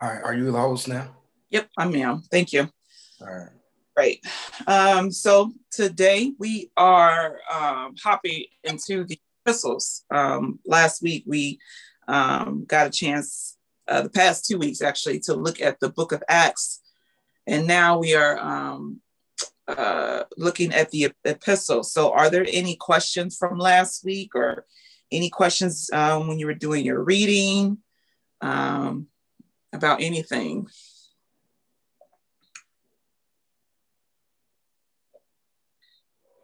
All right. Are you the host now? Yep, I am. Thank you. All right. Great. Um, so today we are um, hopping into the epistles. Um, last week we um, got a chance, uh, the past two weeks actually, to look at the book of Acts. And now we are um, uh, looking at the epistle. So, are there any questions from last week or any questions um, when you were doing your reading um, about anything?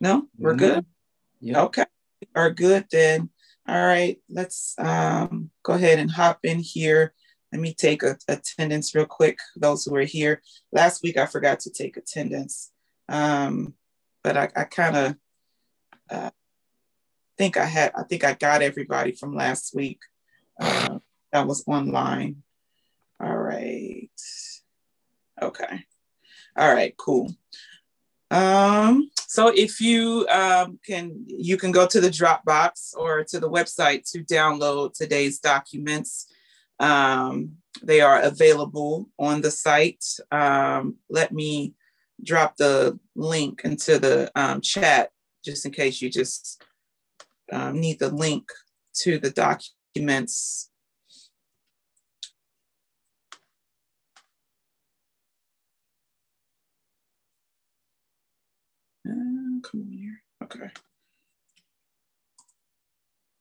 No, we're good. Yeah. Okay, are good then. All right, let's um, go ahead and hop in here. Let me take a, attendance real quick. Those who are here last week, I forgot to take attendance, um, but I, I kind of uh, think I had. I think I got everybody from last week. Uh, that was online. All right. Okay. All right. Cool. Um, so if you um, can, you can go to the Dropbox or to the website to download today's documents. Um, they are available on the site. Um, let me drop the link into the um, chat just in case you just um, need the link to the documents Uh, come on here. Okay.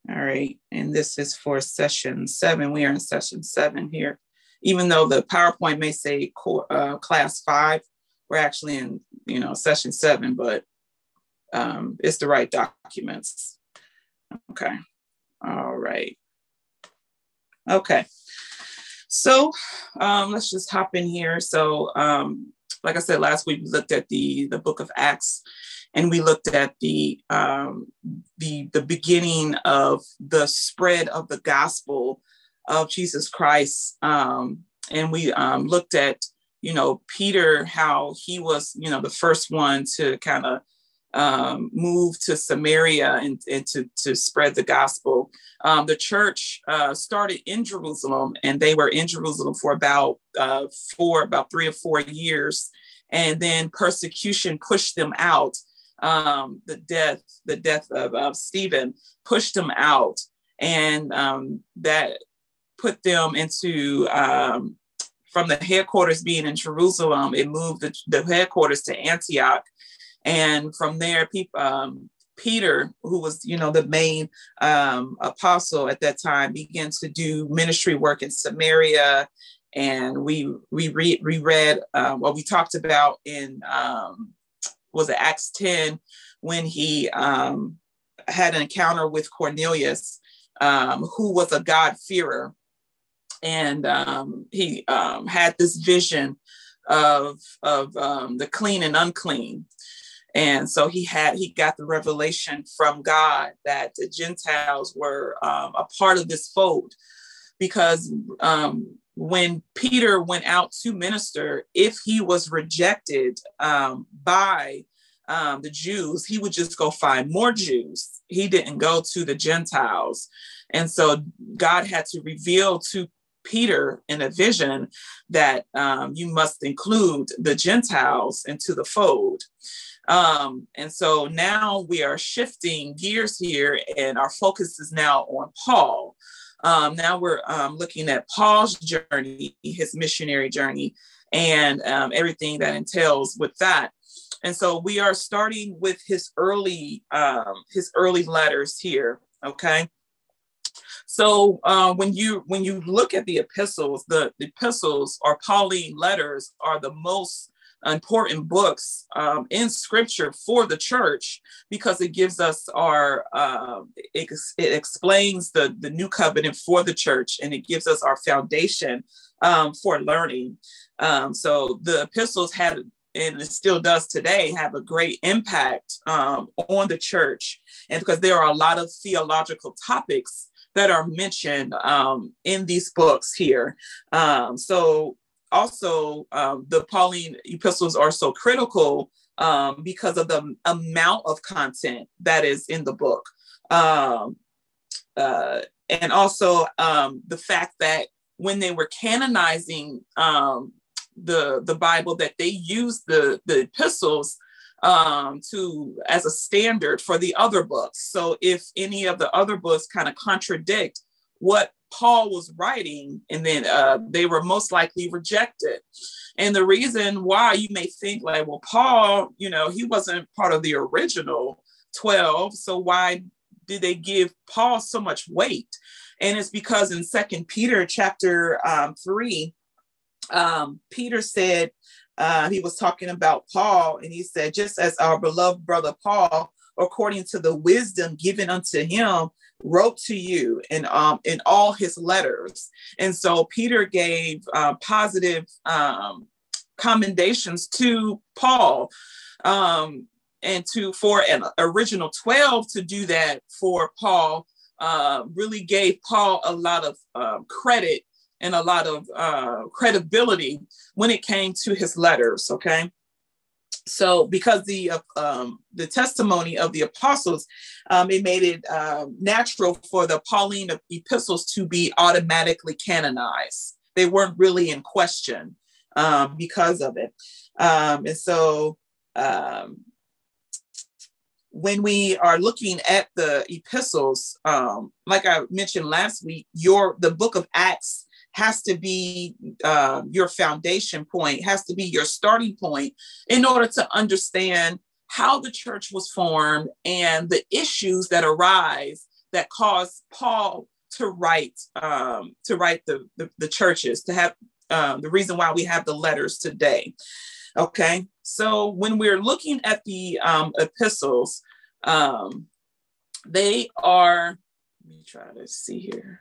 All right, and this is for session seven. We are in session seven here. Even though the PowerPoint may say core, uh, class five, we're actually in, you know, session seven, but um, it's the right documents. Okay, all right. Okay, so um, let's just hop in here. So um, like I said last week, we looked at the the book of Acts, and we looked at the um, the the beginning of the spread of the gospel of Jesus Christ, um, and we um, looked at you know Peter how he was you know the first one to kind of um, move to Samaria and, and to, to spread the gospel. Um, the church uh, started in Jerusalem and they were in Jerusalem for about uh, four, about three or four years. And then persecution pushed them out. Um, the death, the death of, of Stephen pushed them out. And um, that put them into um, from the headquarters being in Jerusalem, it moved the, the headquarters to Antioch and from there, people, um, Peter, who was, you know, the main um, apostle at that time, began to do ministry work in Samaria. And we we re- reread uh, what we talked about in um, was it Acts 10 when he um, had an encounter with Cornelius, um, who was a God-fearer. And um, he um, had this vision of, of um, the clean and unclean. And so he had he got the revelation from God that the Gentiles were um, a part of this fold, because um, when Peter went out to minister, if he was rejected um, by um, the Jews, he would just go find more Jews. He didn't go to the Gentiles, and so God had to reveal to Peter in a vision that um, you must include the Gentiles into the fold. Um, and so now we are shifting gears here, and our focus is now on Paul. Um, now we're um, looking at Paul's journey, his missionary journey, and um, everything that entails with that. And so we are starting with his early um, his early letters here. Okay. So uh, when you when you look at the epistles, the, the epistles or Pauline letters are the most important books um, in scripture for the church because it gives us our uh, it, it, explains the the new covenant for the church and it gives us our foundation um, for learning um, so the epistles had and it still does today have a great impact um, on the church and because there are a lot of theological topics that are mentioned um, in these books here. Um, so also um, the Pauline epistles are so critical um, because of the amount of content that is in the book. Um, uh, and also um, the fact that when they were canonizing um, the the Bible that they used the the epistles um, to as a standard for the other books. So if any of the other books kind of contradict what Paul was writing, and then uh, they were most likely rejected. And the reason why you may think like, well, Paul, you know, he wasn't part of the original 12. So why did they give Paul so much weight? And it's because in Second Peter chapter um, three, um, Peter said uh, he was talking about Paul, and he said, just as our beloved brother Paul, according to the wisdom given unto him, wrote to you in um, in all his letters. And so Peter gave uh, positive um, commendations to Paul. Um, and to for an original 12 to do that for Paul uh, really gave Paul a lot of um, credit and a lot of uh, credibility when it came to his letters. Okay, so because the uh, um, the testimony of the apostles, um, it made it uh, natural for the Pauline epistles to be automatically canonized. They weren't really in question um, because of it, um, and so um, when we are looking at the epistles, um, like I mentioned last week, your the book of Acts has to be uh, your foundation point, has to be your starting point in order to understand how the church was formed and the issues that arise that cause Paul to write um, to write the, the, the churches to have um, the reason why we have the letters today. Okay, so when we're looking at the um, epistles, um, they are, let me try to see here.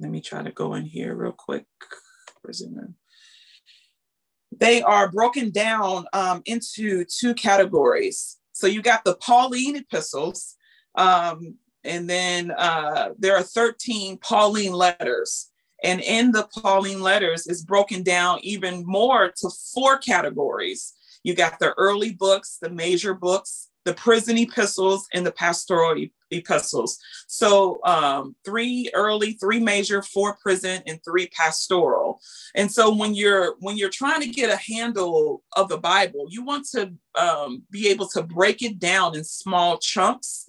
Let me try to go in here real quick. They are broken down um, into two categories. So you got the Pauline epistles, um, and then uh, there are 13 Pauline letters. And in the Pauline letters is broken down even more to four categories. You got the early books, the major books, the prison epistles, and the pastoral epistles. So um, three early, three major, four prison, and three pastoral. And so when you're when you're trying to get a handle of the Bible, you want to um, be able to break it down in small chunks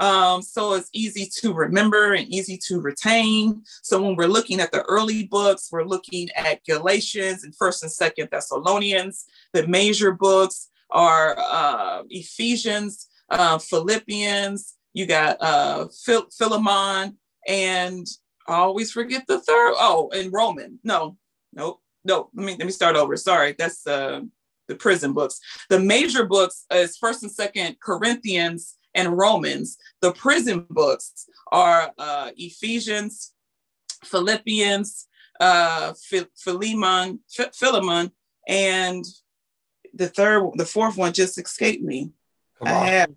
um, so it's easy to remember and easy to retain. So when we're looking at the early books, we're looking at Galatians and First and Second Thessalonians. The major books are uh, Ephesians, uh, Philippians. You got uh, Phil- Philemon, and I always forget the third. Oh, and Roman. No, nope, no. Let me let me start over. Sorry, that's uh, the prison books. The major books is First and Second Corinthians and Romans. The prison books are uh, Ephesians, Philippians, uh, Philemon, Philemon, and the third, the fourth one just escaped me. Colossians. I have,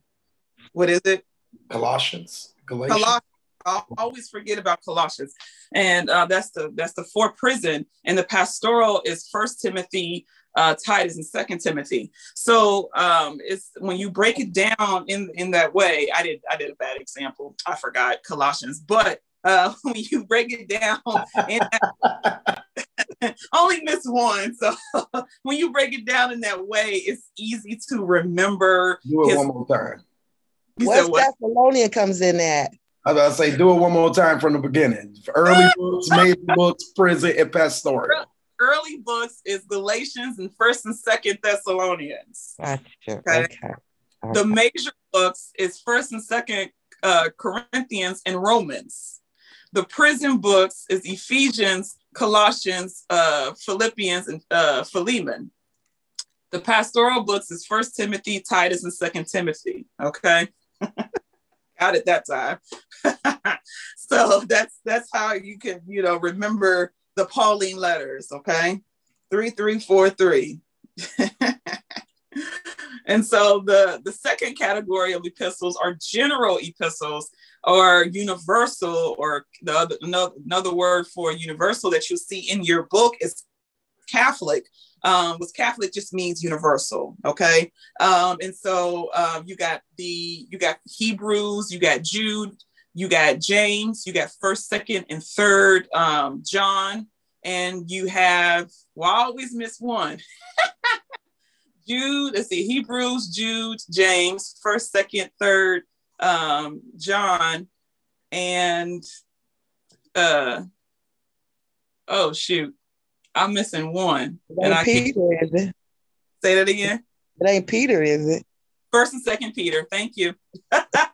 what is it? Colossians. Galatians. Colossians. I always forget about Colossians, and uh, that's the that's the four prison, and the pastoral is First Timothy, uh, Titus and Second Timothy. So um, it's when you break it down in in that way. I did I did a bad example. I forgot Colossians, but uh, when you break it down, that, only miss one. So when you break it down in that way, it's easy to remember. Do it his, one more time. What's what? Thessalonian comes in at? I was about to say, do it one more time from the beginning. Early books, major books, prison, and pastoral early books is Galatians and First and Second Thessalonians. Gotcha. Okay. okay. The major books is First and Second uh, Corinthians and Romans. The prison books is Ephesians, Colossians, uh, Philippians, and uh, Philemon. The pastoral books is First Timothy, Titus, and Second Timothy. Okay, got it that time. so that's that's how you can you know remember the Pauline letters, okay? 3343. and so the, the second category of epistles are general epistles or universal, or the other, another, another word for universal that you'll see in your book is Catholic. Um, was Catholic just means universal, okay? Um, and so um, you got the you got Hebrews, you got Jude, you got James, you got first, second, and third um, John, and you have, well, I always miss one. Jude, let's see, Hebrews, Jude, James, first, second, third, um, John, and uh oh shoot, I'm missing one. and I Peter, is it? Say that again. It ain't Peter, is it? First and second Peter. Thank you.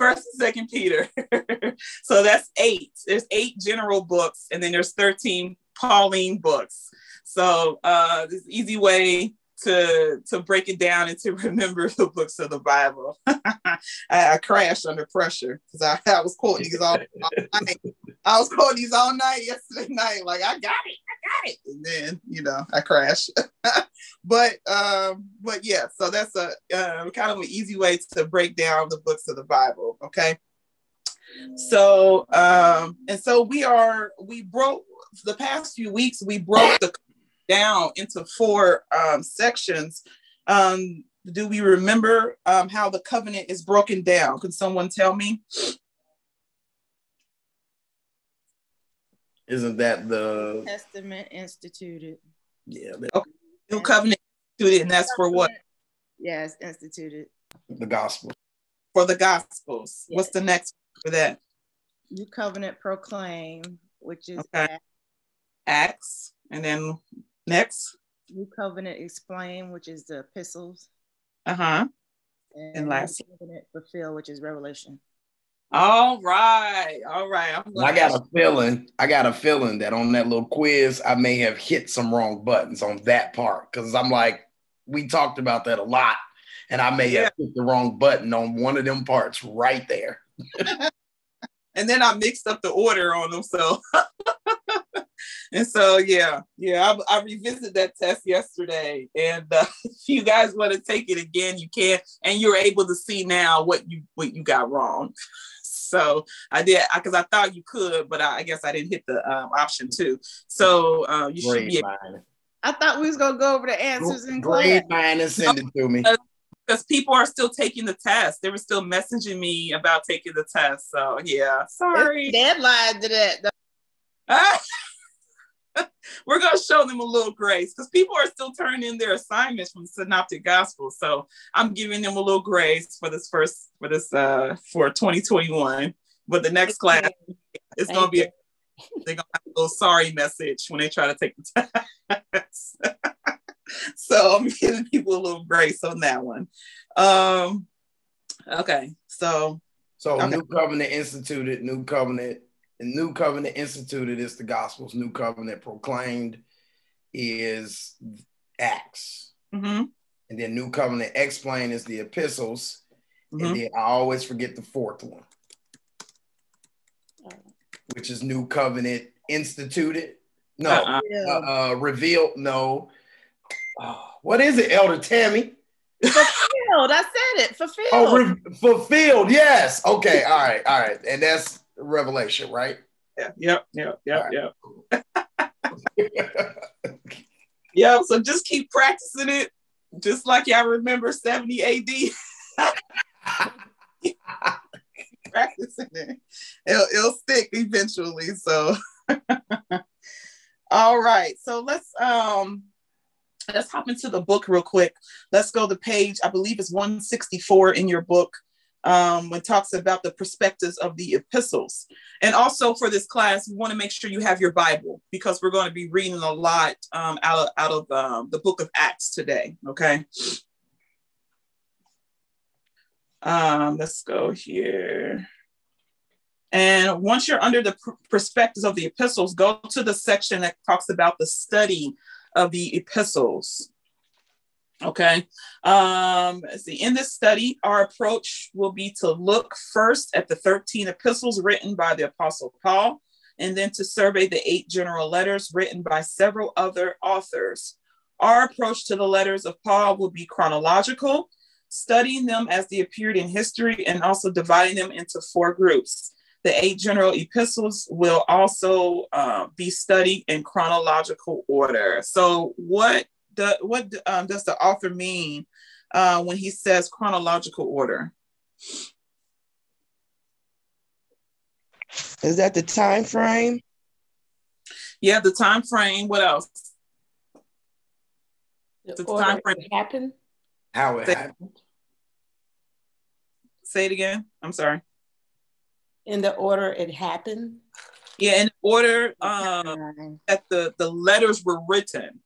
First and second Peter. so that's eight. There's eight general books, and then there's 13 Pauline books. So uh, this easy way to to break it down and to remember the books of the Bible. I, I, crashed under pressure because I, I was quoting these all, all night. I was quoting these all night yesterday night. Like I got it, got it, and then you know I crashed. but um, but yeah, so that's a uh, kind of an easy way to break down the books of the Bible. Okay. So um, and so we are we broke the past few weeks we broke the down into four um, sections. Um, do we remember um, how the covenant is broken down? Can someone tell me? Isn't that the Testament instituted? Yeah. Okay. New covenant instituted, and that's for what? Yes, instituted. The gospel. For the gospels. Yes. What's the next for that? New covenant proclaim, which is okay. Acts. Acts. And then Next. New Covenant Explain, which is the epistles. Uh huh. And, and last Covenant Fulfill, which is Revelation. All right, all right. I got a feeling. I got a feeling that on that little quiz, I may have hit some wrong buttons on that part because I'm like, we talked about that a lot, and I may yeah. have hit the wrong button on one of them parts right there. and then I mixed up the order on them, so and so yeah yeah I, I revisited that test yesterday and uh, if you guys want to take it again you can and you're able to see now what you what you got wrong so i did because I, I, thought you could but I, I, guess i didn't hit the um, option two so uh, you should be able- I thought we was gonna go over the answers in grade mine and send it to me. Because people are still taking the test. They were still messaging me about taking the test. So yeah, sorry. It's deadline to that. we're going to show them a little grace because people are still turning in their assignments from synoptic gospel. So i'm giving them a little grace for this first for this uh for 2021 but the next class it's going to be a, they're going to have a little sorry message when they try to take the test. So i'm giving people a little grace on that one. Um okay so so okay. new covenant instituted new covenant the new covenant instituted is the gospels. New covenant proclaimed is Acts. Mm-hmm. And then new covenant explained is the epistles. Mm-hmm. And then I always forget the fourth one, which is new covenant instituted. No, uh-uh. uh, uh, revealed. No. Uh, what is it, Elder Tammy? Fulfilled. I said it. Fulfilled. Oh, re- fulfilled. Yes. Okay. All right. All right. And that's Revelation, right? Yeah. Yep. Yep. Yep. Yep. yep. So just keep practicing it, just like y'all remember 70 AD. practicing it. It'll, it'll stick eventually. So all right. So let's um let's hop into the book real quick. Let's go to page, I believe it's 164 in your book um, when talks about the perspectives of the epistles. And also for this class, we want to make sure you have your Bible because we're going to be reading a lot um, out of, out of um, the book of Acts today. Okay. Um, let's go here. And once you're under the pr- perspectives of the epistles, go to the section that talks about the study of the epistles. Okay. Um, see, in this study, our approach will be to look first at the 13 epistles written by the Apostle Paul, and then to survey the eight general letters written by several other authors. Our approach to the letters of Paul will be chronological, studying them as they appeared in history and also dividing them into four groups. The eight general epistles will also uh, be studied in chronological order. So, what the, what um, does the author mean uh, when he says chronological order? Is that the time frame? Yeah, the time frame. What else? The, the time frame happened. How it say, happened. Say it again. I'm sorry. In the order it happened. Yeah, in order um, that the the letters were written.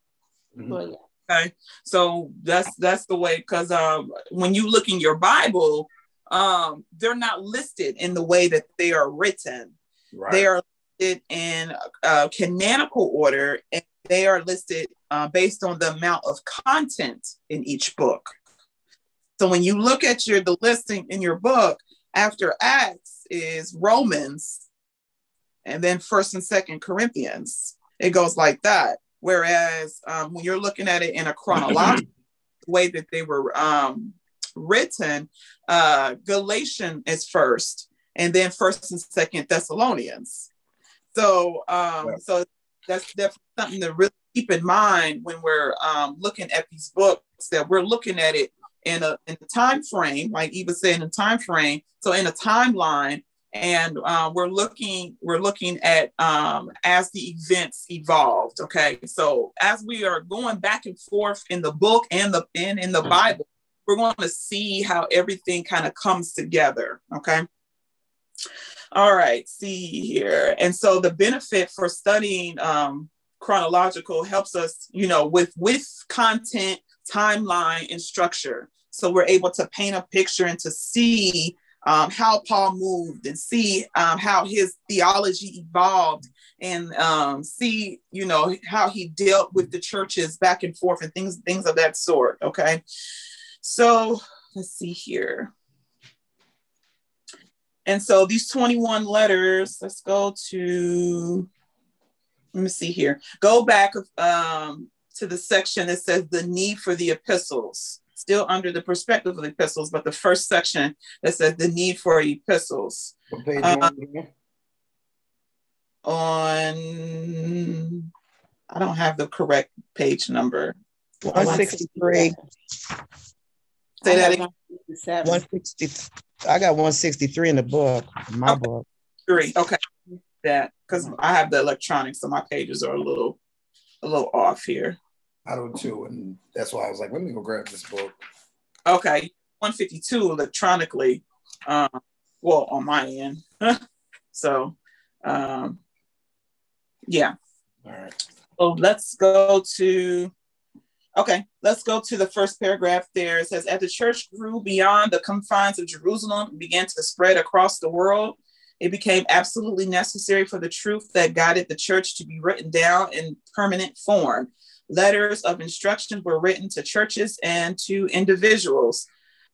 Mm-hmm. Well, yeah. Okay, so that's that's the way because um, when you look in your Bible, um, they're not listed in the way that they are written. Right. They are listed in uh, canonical order, and they are listed uh, based on the amount of content in each book. So when you look at your the listing in your book, after Acts is Romans, and then First and Second Corinthians. It goes like that. Whereas um, when you're looking at it in a chronological way that they were um, written, uh, Galatian is first, and then First and Second Thessalonians. So, um, yeah. so that's definitely something to really keep in mind when we're um, looking at these books. That we're looking at it in a in a time frame, like Eva said, in a time frame. So in a timeline, and uh, we're looking we're looking at um, as the events evolved okay? So as we are going back and forth in the book and the and in the mm-hmm. bible we're going to see how everything kind of comes together okay? All right see here. And so the benefit for studying um, chronological helps us you know with with content timeline and structure. So we're able to paint a picture and to see um, how Paul moved and see um, how his theology evolved and um, see, you know, how he dealt with the churches back and forth and things, things of that sort. Okay. So let's see here. And so these 21 letters, let's go to, let me see here. Go back um, to the section that says the need for the epistles still under the perspective of the epistles, but the first section that says the need for epistles. What page uh, on, I don't have the correct page number. 163. Say that again. 160. I got 163 in the book, in my okay. book. Three. Okay. That because I have the electronics, so my pages are a little a little off here. I do too, and that's why I was like, let me go grab this book. Okay, 152 electronically. Um, well, on my end. so, um, yeah. All right. So let's go to. Okay, let's go to the first paragraph there. It says, As the church grew beyond the confines of Jerusalem and began to spread across the world, it became absolutely necessary for the truth that guided the church to be written down in permanent form letters of instruction were written to churches and to individuals.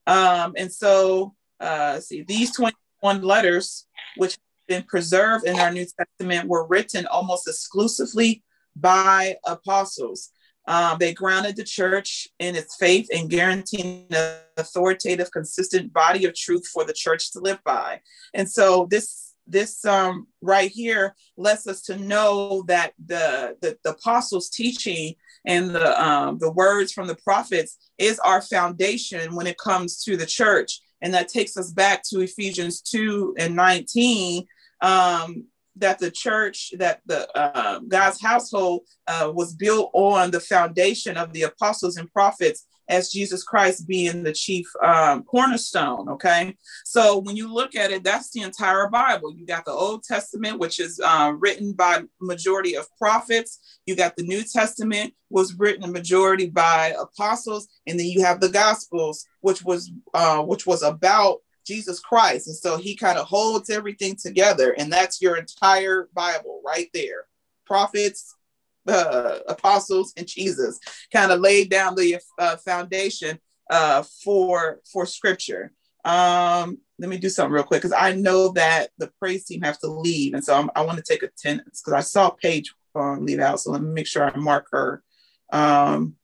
Um, and so, uh, see, these 21 letters, which have been preserved in our New Testament, were written almost exclusively by apostles. Um, they grounded the church in its faith and guaranteeing an authoritative, consistent body of truth for the church to live by. And so, this this um, right here lets us to know that the, the, the apostles' teaching and the um, the words from the prophets is our foundation when it comes to the church, and that takes us back to Ephesians two and nineteen. Um, that the church, that the uh, God's household uh, was built on the foundation of the apostles and prophets as Jesus Christ being the chief um, cornerstone. Okay. So when you look at it, that's the entire Bible. You got the Old Testament, which is uh, written by majority of prophets. You got the New Testament was written a majority by apostles. And then you have the Gospels, which was uh, which was about Jesus Christ. And so he kind of holds everything together. And that's your entire Bible right there. Prophets, uh, apostles and Jesus kind of laid down the uh, foundation uh, for for scripture. Um, let me do something real quick because I know that the praise team have to leave, and so I'm, i want to take attendance because I saw Paige uh, leave out. So let me make sure I mark her um,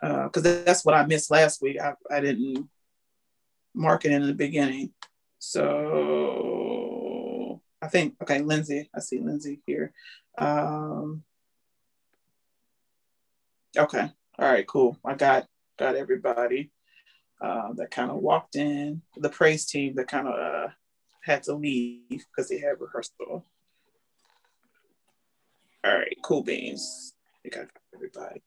because uh, that's what I missed last week. I, I didn't mark it in the beginning, so I think okay, Lindsay. I see Lindsay here. Um, okay. All right, cool. I got got everybody uh, that kind of walked in, the praise team that kind of uh, had to leave because they had rehearsal. All right, cool beans. I got everybody.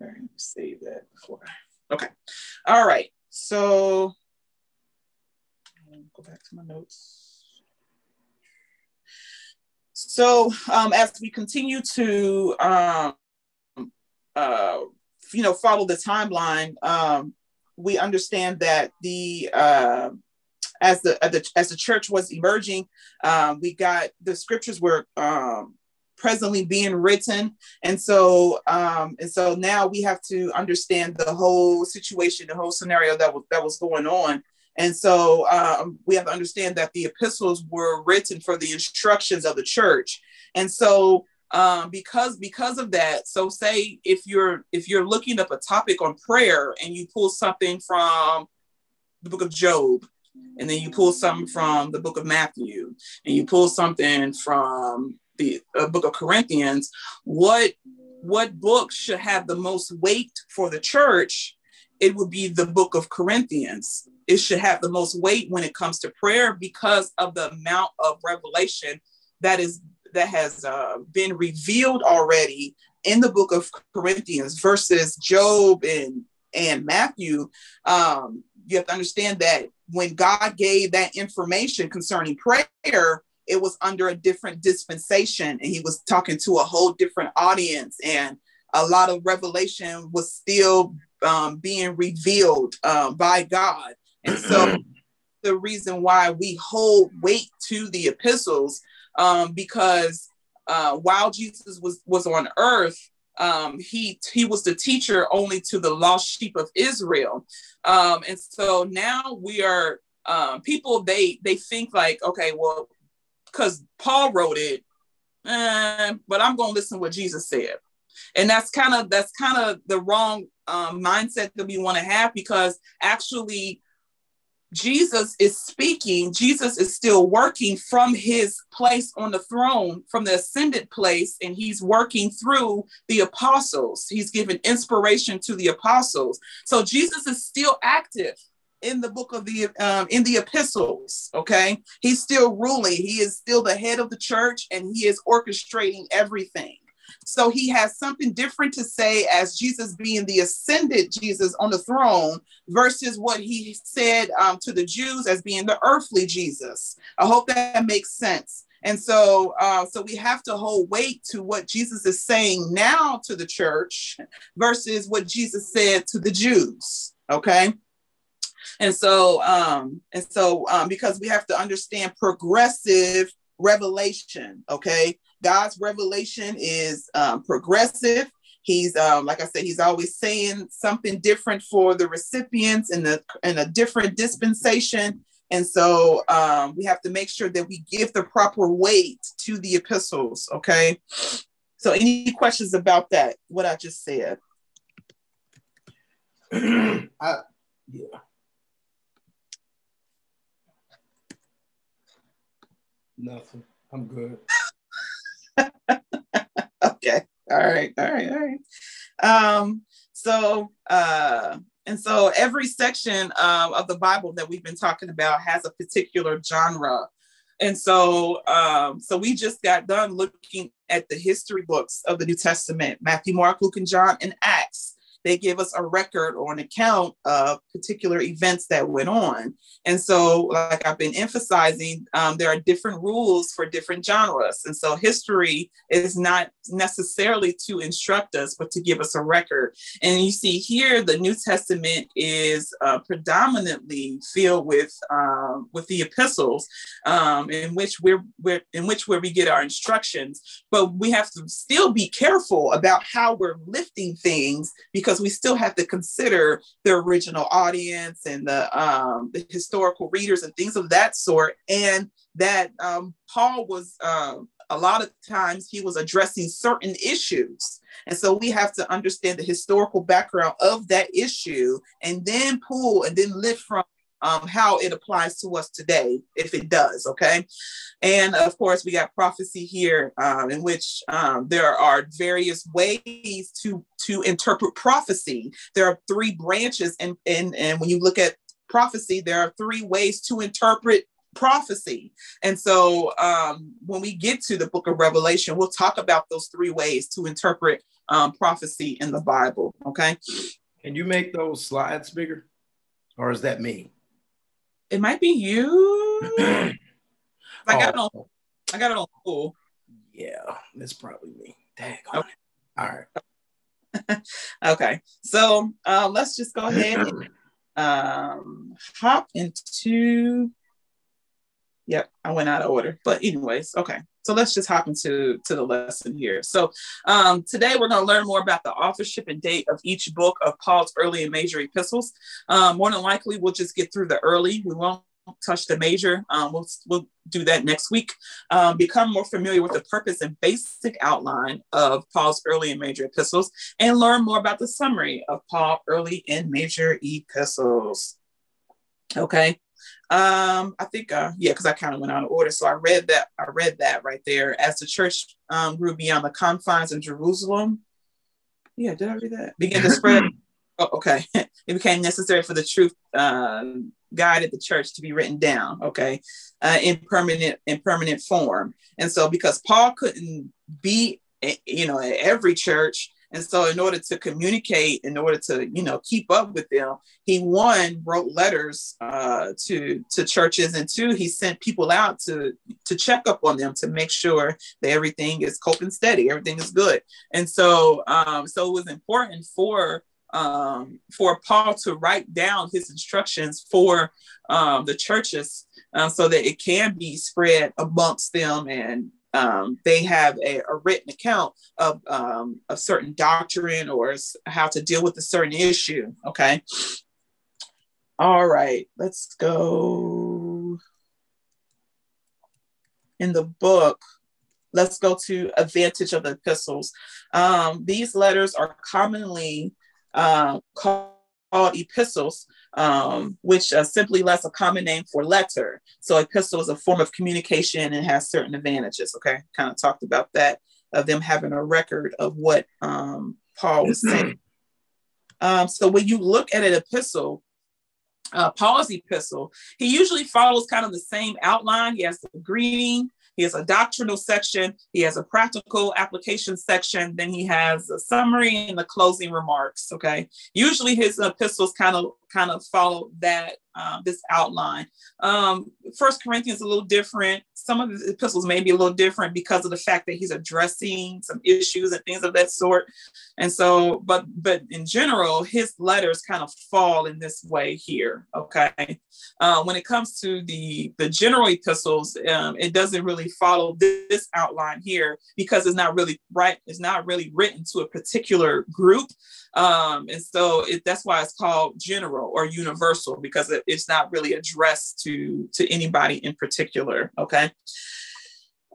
All right, save that before. Okay. All right. So go back to my notes. So um, as we continue to um, uh, you know follow the timeline, um, we understand that the uh, as the, as the as the church was emerging, um, we got the scriptures were um, presently being written, and so um, and so now we have to understand the whole situation, the whole scenario that was that was going on. And so um, we have to understand that the epistles were written for the instructions of the church. And so um, because because of that so say if you're if you're looking up a topic on prayer and you pull something from the book of job and then you pull something from the book of matthew and you pull something from the uh, book of corinthians what what book should have the most weight for the church it would be the book of corinthians it should have the most weight when it comes to prayer because of the amount of revelation that is that has uh, been revealed already in the book of Corinthians versus Job and and Matthew. Um, you have to understand that when God gave that information concerning prayer, it was under a different dispensation, and He was talking to a whole different audience, and a lot of revelation was still um, being revealed um, by God. And so, the reason why we hold weight to the epistles um, because uh, while Jesus was was on earth, um, he he was the teacher only to the lost sheep of Israel, um, and so now we are um, people. They they think like, okay, well, because Paul wrote it, eh, but I'm going to listen what Jesus said, and that's kind of that's kind of the wrong um, mindset that we want to have because actually Jesus is speaking, Jesus is still working from his place on the throne, from the ascended place, and he's working through the apostles. He's given inspiration to the apostles. So Jesus is still active in the book of the um, in the epistles okay he's still ruling he is still the head of the church and he is orchestrating everything so he has something different to say as Jesus being the ascended Jesus on the throne versus what he said um, to the Jews as being the earthly Jesus. I hope that makes sense. And so, uh, so we have to hold weight to what Jesus is saying now to the church versus what Jesus said to the Jews. Okay. And so, um, and so, um, because we have to understand progressive revelation. Okay. God's revelation is um, progressive. He's um, like I said, he's always saying something different for the recipients in the in a different dispensation. And so um, we have to make sure that we give the proper weight to the epistles. Okay. So any questions about that? What I just said? I, yeah. Nothing. I'm good. okay. All right. All right. All right. Um, so uh and so every section um, of the Bible that we've been talking about has a particular genre. And so um, so we just got done looking at the history books of the New Testament, Matthew, Mark, Luke, and John, and Acts they give us a record or an account of particular events that went on. And so, like I've been emphasizing, um, there are different rules for different genres. And so, history is not necessarily to instruct us, but to give us a record. And you see here, the New Testament is uh, predominantly filled with um, with the epistles, um, in which we're, we're in which where we get our instructions. But we have to still be careful about how we're lifting things because because we still have to consider the original audience and the, um, the historical readers and things of that sort. And that um, Paul was, um, a lot of times, he was addressing certain issues. And so we have to understand the historical background of that issue and then pull and then lift from um, how it applies to us today, if it does. Okay. And of course, we got prophecy here, um, in which um, there are various ways to to interpret prophecy. There are three branches, and and and when you look at prophecy, there are three ways to interpret prophecy. And so um, when we get to the book of Revelation, we'll talk about those three ways to interpret um, prophecy in the Bible. Okay. Can you make those slides bigger? Or is that me? It might be you. I got Oh. it on I got it on full. Yeah, that's probably me. Dang. All right. Okay. So um, let's just go ahead and um, hop into Yep, I went out of order. But anyways, okay. So let's just hop into to the lesson here. So um, today we're going to learn more about the authorship and date of each book of Paul's early and major epistles. Um, more than likely, we'll just get through the early. We won't touch the major. Um, we'll we'll do that next week. Um, become more familiar with the purpose and basic outline of Paul's early and major epistles, and learn more about the summary of Paul early and major epistles. Okay um i think uh yeah because i kind of went out of order. So i read that i read that right there. As the church um grew beyond the confines of jerusalem. Yeah did i read that? Began to spread. Oh, okay. It became necessary for the truth uh, guided the church to be written down okay uh, in permanent in permanent form. And so because paul couldn't be eh, you know at every church and so in order to communicate in order to you know keep up with them he one wrote letters uh, to to churches and two he sent people out to to check up on them to make sure that everything is coping steady everything is good. And so um, so it was important for um, for paul to write down his instructions for um, the churches uh, so that it can be spread amongst them and um, they have a, a, written account of um, a certain doctrine or how to deal with a certain issue. Okay. All right, let's go in the book. Let's go to advantage of the epistles. Um, these letters are commonly uh, called epistles, um, which uh, simply less a common name for letter. So epistle is a form of communication and has certain advantages. Okay, kind of talked about that of them having a record of what um, Paul was saying. Um, so when you look at an epistle, uh, Paul's epistle, he usually follows kind of the same outline. He has the greeting, he has a doctrinal section, he has a practical application section, then he has a summary and the closing remarks. Okay. Usually his epistles kind of kind of follow that uh, this outline. Um, First Corinthians is a little different. Some of the epistles may be a little different because of the fact that he's addressing some issues and things of that sort. And so, but but in general, his letters kind of fall in this way here. Okay. Uh, when it comes to the the general epistles, um, it doesn't really follow this, this outline here because it's not really right. It's not really written to a particular group. Um, and so it, that's why it's called general or universal because it, it's not really addressed to to anybody in particular. Okay.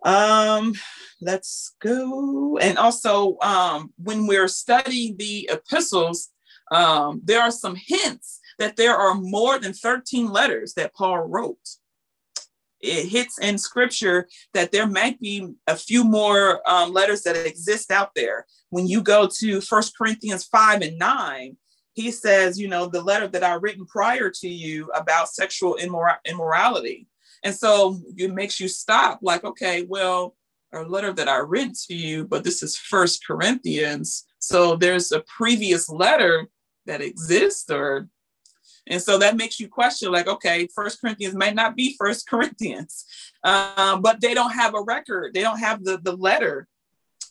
Um, let's go. And also, um, when we're studying the epistles, um, there are some hints that there are more than 13 letters that Paul wrote. It hits in scripture that there might be a few more um, letters that exist out there. When you go to First Corinthians 5 and 9, he says, you know, the letter that I written prior to you about sexual immor- immorality. And so it makes you stop, like, okay, well, a letter that I written to you, but this is First Corinthians. So there's a previous letter that exists, or and so that makes you question, like, okay, First Corinthians might not be First Corinthians, um, but they don't have a record. They don't have the the letter,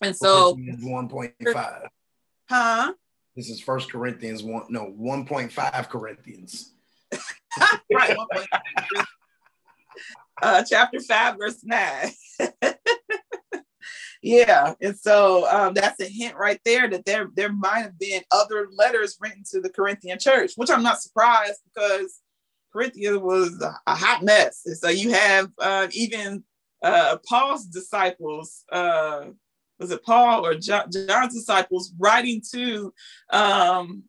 and so one point five. Huh? This is First Corinthians one. No, one point five Corinthians. uh, chapter five, verse nine. yeah, and so um, that's a hint right there that there there might have been other letters written to the Corinthian church, which I'm not surprised because Corinthians was a hot mess, and so you have uh, even uh, Paul's disciples. Uh, was it Paul or John, John's disciples writing to um,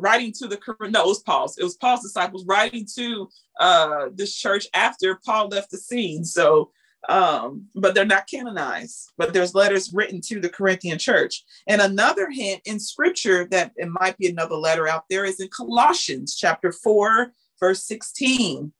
writing to the no, it was Paul's. It was Paul's disciples writing to uh, this church after Paul left the scene. So, um, but they're not canonized. But there's letters written to the Corinthian church. And another hint in Scripture that it might be another letter out there is in Colossians chapter four, verse 16.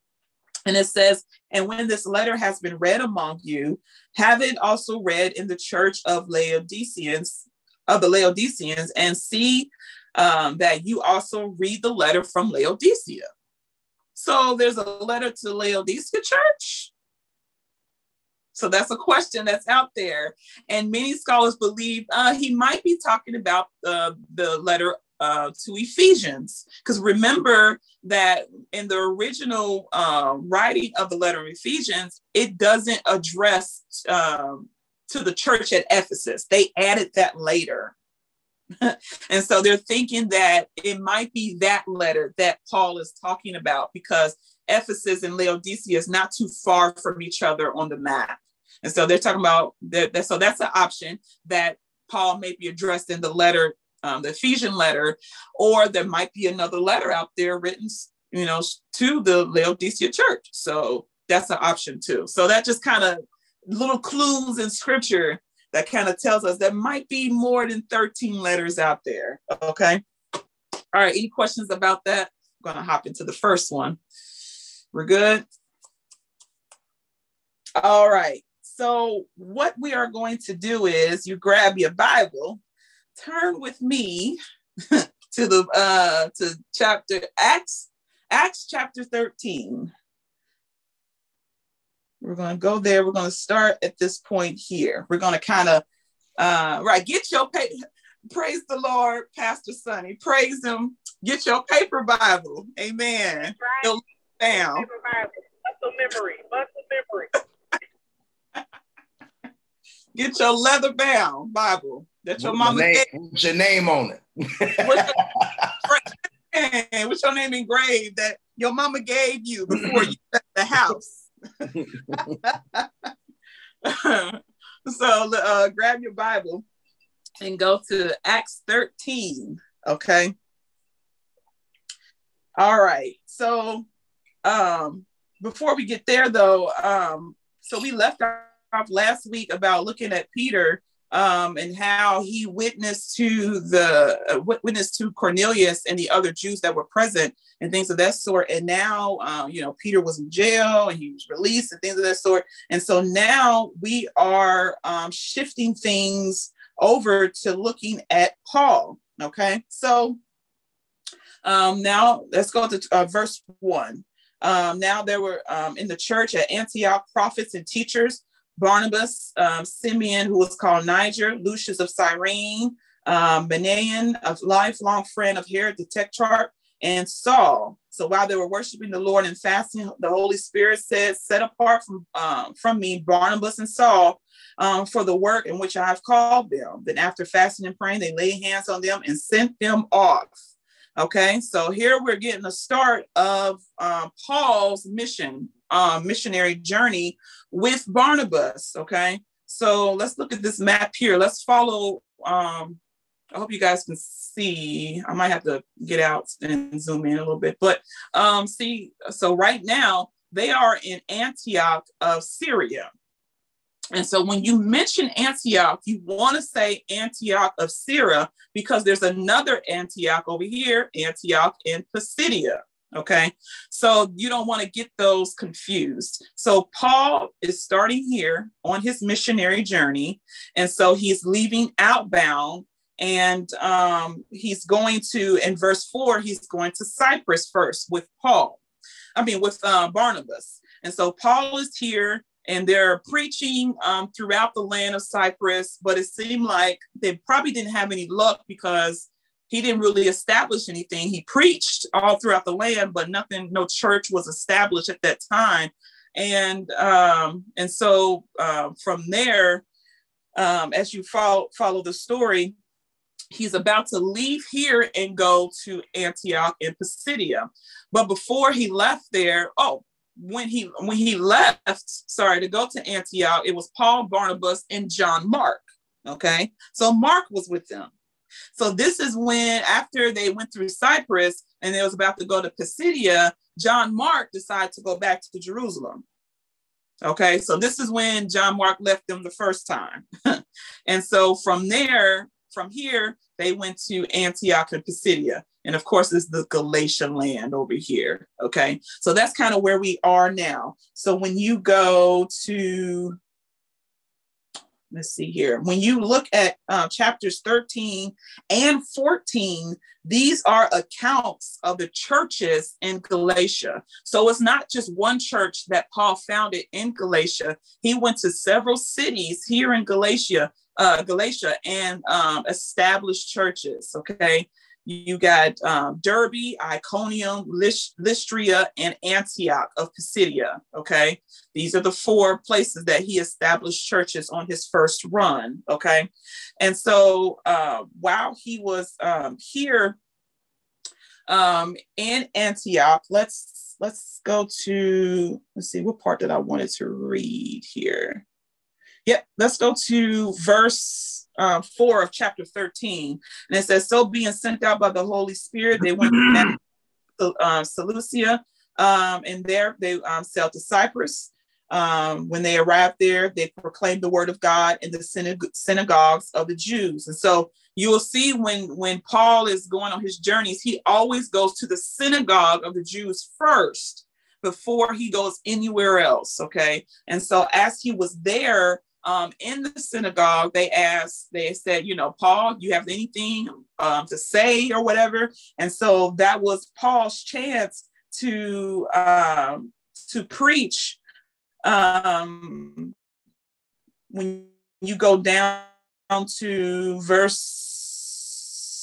And it says, And when this letter has been read among you, have it also read in the church of Laodiceans, of the Laodiceans, and see um, that you also read the letter from Laodicea. So there's a letter to Laodicea church. So that's a question that's out there. And many scholars believe uh, he might be talking about uh, the letter uh, to Ephesians. Because remember that in the original uh, writing of the letter of Ephesians, it doesn't address um, to the church at Ephesus. They added that later. and so they're thinking that it might be that letter that Paul is talking about because Ephesus and Laodicea is not too far from each other on the map. And so they're talking about that. So that's an option that Paul may be addressed in the letter, um, the Ephesian letter, or there might be another letter out there written, you know, to the Laodicea church. So that's an option too. So that just kind of little clues in scripture that kind of tells us there might be more than 13 letters out there. Okay. All right. Any questions about that? I'm going to hop into the first one. We're good. All right. So, what we are going to do is you grab your Bible, turn with me to the uh to chapter Acts, Acts chapter 13. We're going to go there. We're going to start at this point here. We're going to kind of uh right, get your paper. Praise the Lord, Pastor Sonny. Praise him. Get your paper Bible. Amen. Right. Down. Paper Bible. Muscle memory. Muscle memory. Get your leather bound Bible that your mama name, What's your name on it? what's, your, what's your name engraved that your mama gave you before you left the house? so uh, grab your Bible and go to Acts 13. Okay. All right. So um before we get there though, um, so we left off last week about looking at Peter um, and how he witnessed to the uh, witnessed to Cornelius and the other Jews that were present and things of that sort. And now, uh, you know, Peter was in jail and he was released and things of that sort. And so now we are um, shifting things over to looking at Paul. Okay, so um, now let's go to uh, verse one. Um, now there were um, in the church at Antioch prophets and teachers Barnabas, um, Simeon, who was called Niger, Lucius of Cyrene, um, a lifelong friend of Herod the Tetrarch, and Saul. So while they were worshiping the Lord and fasting, the Holy Spirit said, Set apart from, um, from me Barnabas and Saul um, for the work in which I have called them. Then after fasting and praying, they laid hands on them and sent them off. Okay, so here we're getting the start of um, Paul's mission, uh, missionary journey with Barnabas. Okay, so let's look at this map here. Let's follow. Um, I hope you guys can see. I might have to get out and zoom in a little bit, but um, see. So right now they are in Antioch of Syria. And so when you mention Antioch, you want to say Antioch of Syria because there's another Antioch over here, Antioch in Pisidia. Okay, so you don't want to get those confused. So Paul is starting here on his missionary journey, and so he's leaving outbound, and um, he's going to in verse four he's going to Cyprus first with Paul, I mean with uh, Barnabas, and so Paul is here and they're preaching um, throughout the land of Cyprus, but it seemed like they probably didn't have any luck because he didn't really establish anything. He preached all throughout the land, but nothing, no church was established at that time. And um, and so uh, from there, um, as you follow follow the story, he's about to leave here and go to Antioch in Pisidia. But before he left there, oh, when he when he left, sorry, to go to Antioch, it was Paul, Barnabas, and John Mark. Okay, so Mark was with them. So this is when, after they went through Cyprus and they was about to go to Pisidia, John Mark decided to go back to Jerusalem. Okay, so this is when John Mark left them the first time. and so from there, from here, they went to Antioch and Pisidia. And of course, is the Galatian land over here. Okay. So that's kind of where we are now. So when you go to let's see here. When you look at uh, chapters 13 and 14, these are accounts of the churches in Galatia. So it's not just one church that Paul founded in Galatia. He went to several cities here in Galatia, uh, Galatia, and um, established churches. Okay, you got um, Derbe, Iconium, Lystria, and Antioch of Pisidia. Okay, these are the four places that he established churches on his first run. Okay, and so uh, while he was um, here um, in Antioch, let's let's go to let's see what part that I wanted to read here. Yep, let's go to verse uh, 4 of chapter 13. And it says, So being sent out by the Holy Spirit, they went to uh, Seleucia, um, and there they um, sailed to Cyprus. Um, when they arrived there, they proclaimed the word of God in the synag- synagogues of the Jews. And so you will see when when Paul is going on his journeys, he always goes to the synagogue of the Jews first before he goes anywhere else. Okay, and so as he was there, um, in the synagogue, they asked, they said, you know, Paul, you have anything um, to say or whatever? And so that was Paul's chance to um, to preach. Um, when you go down to verse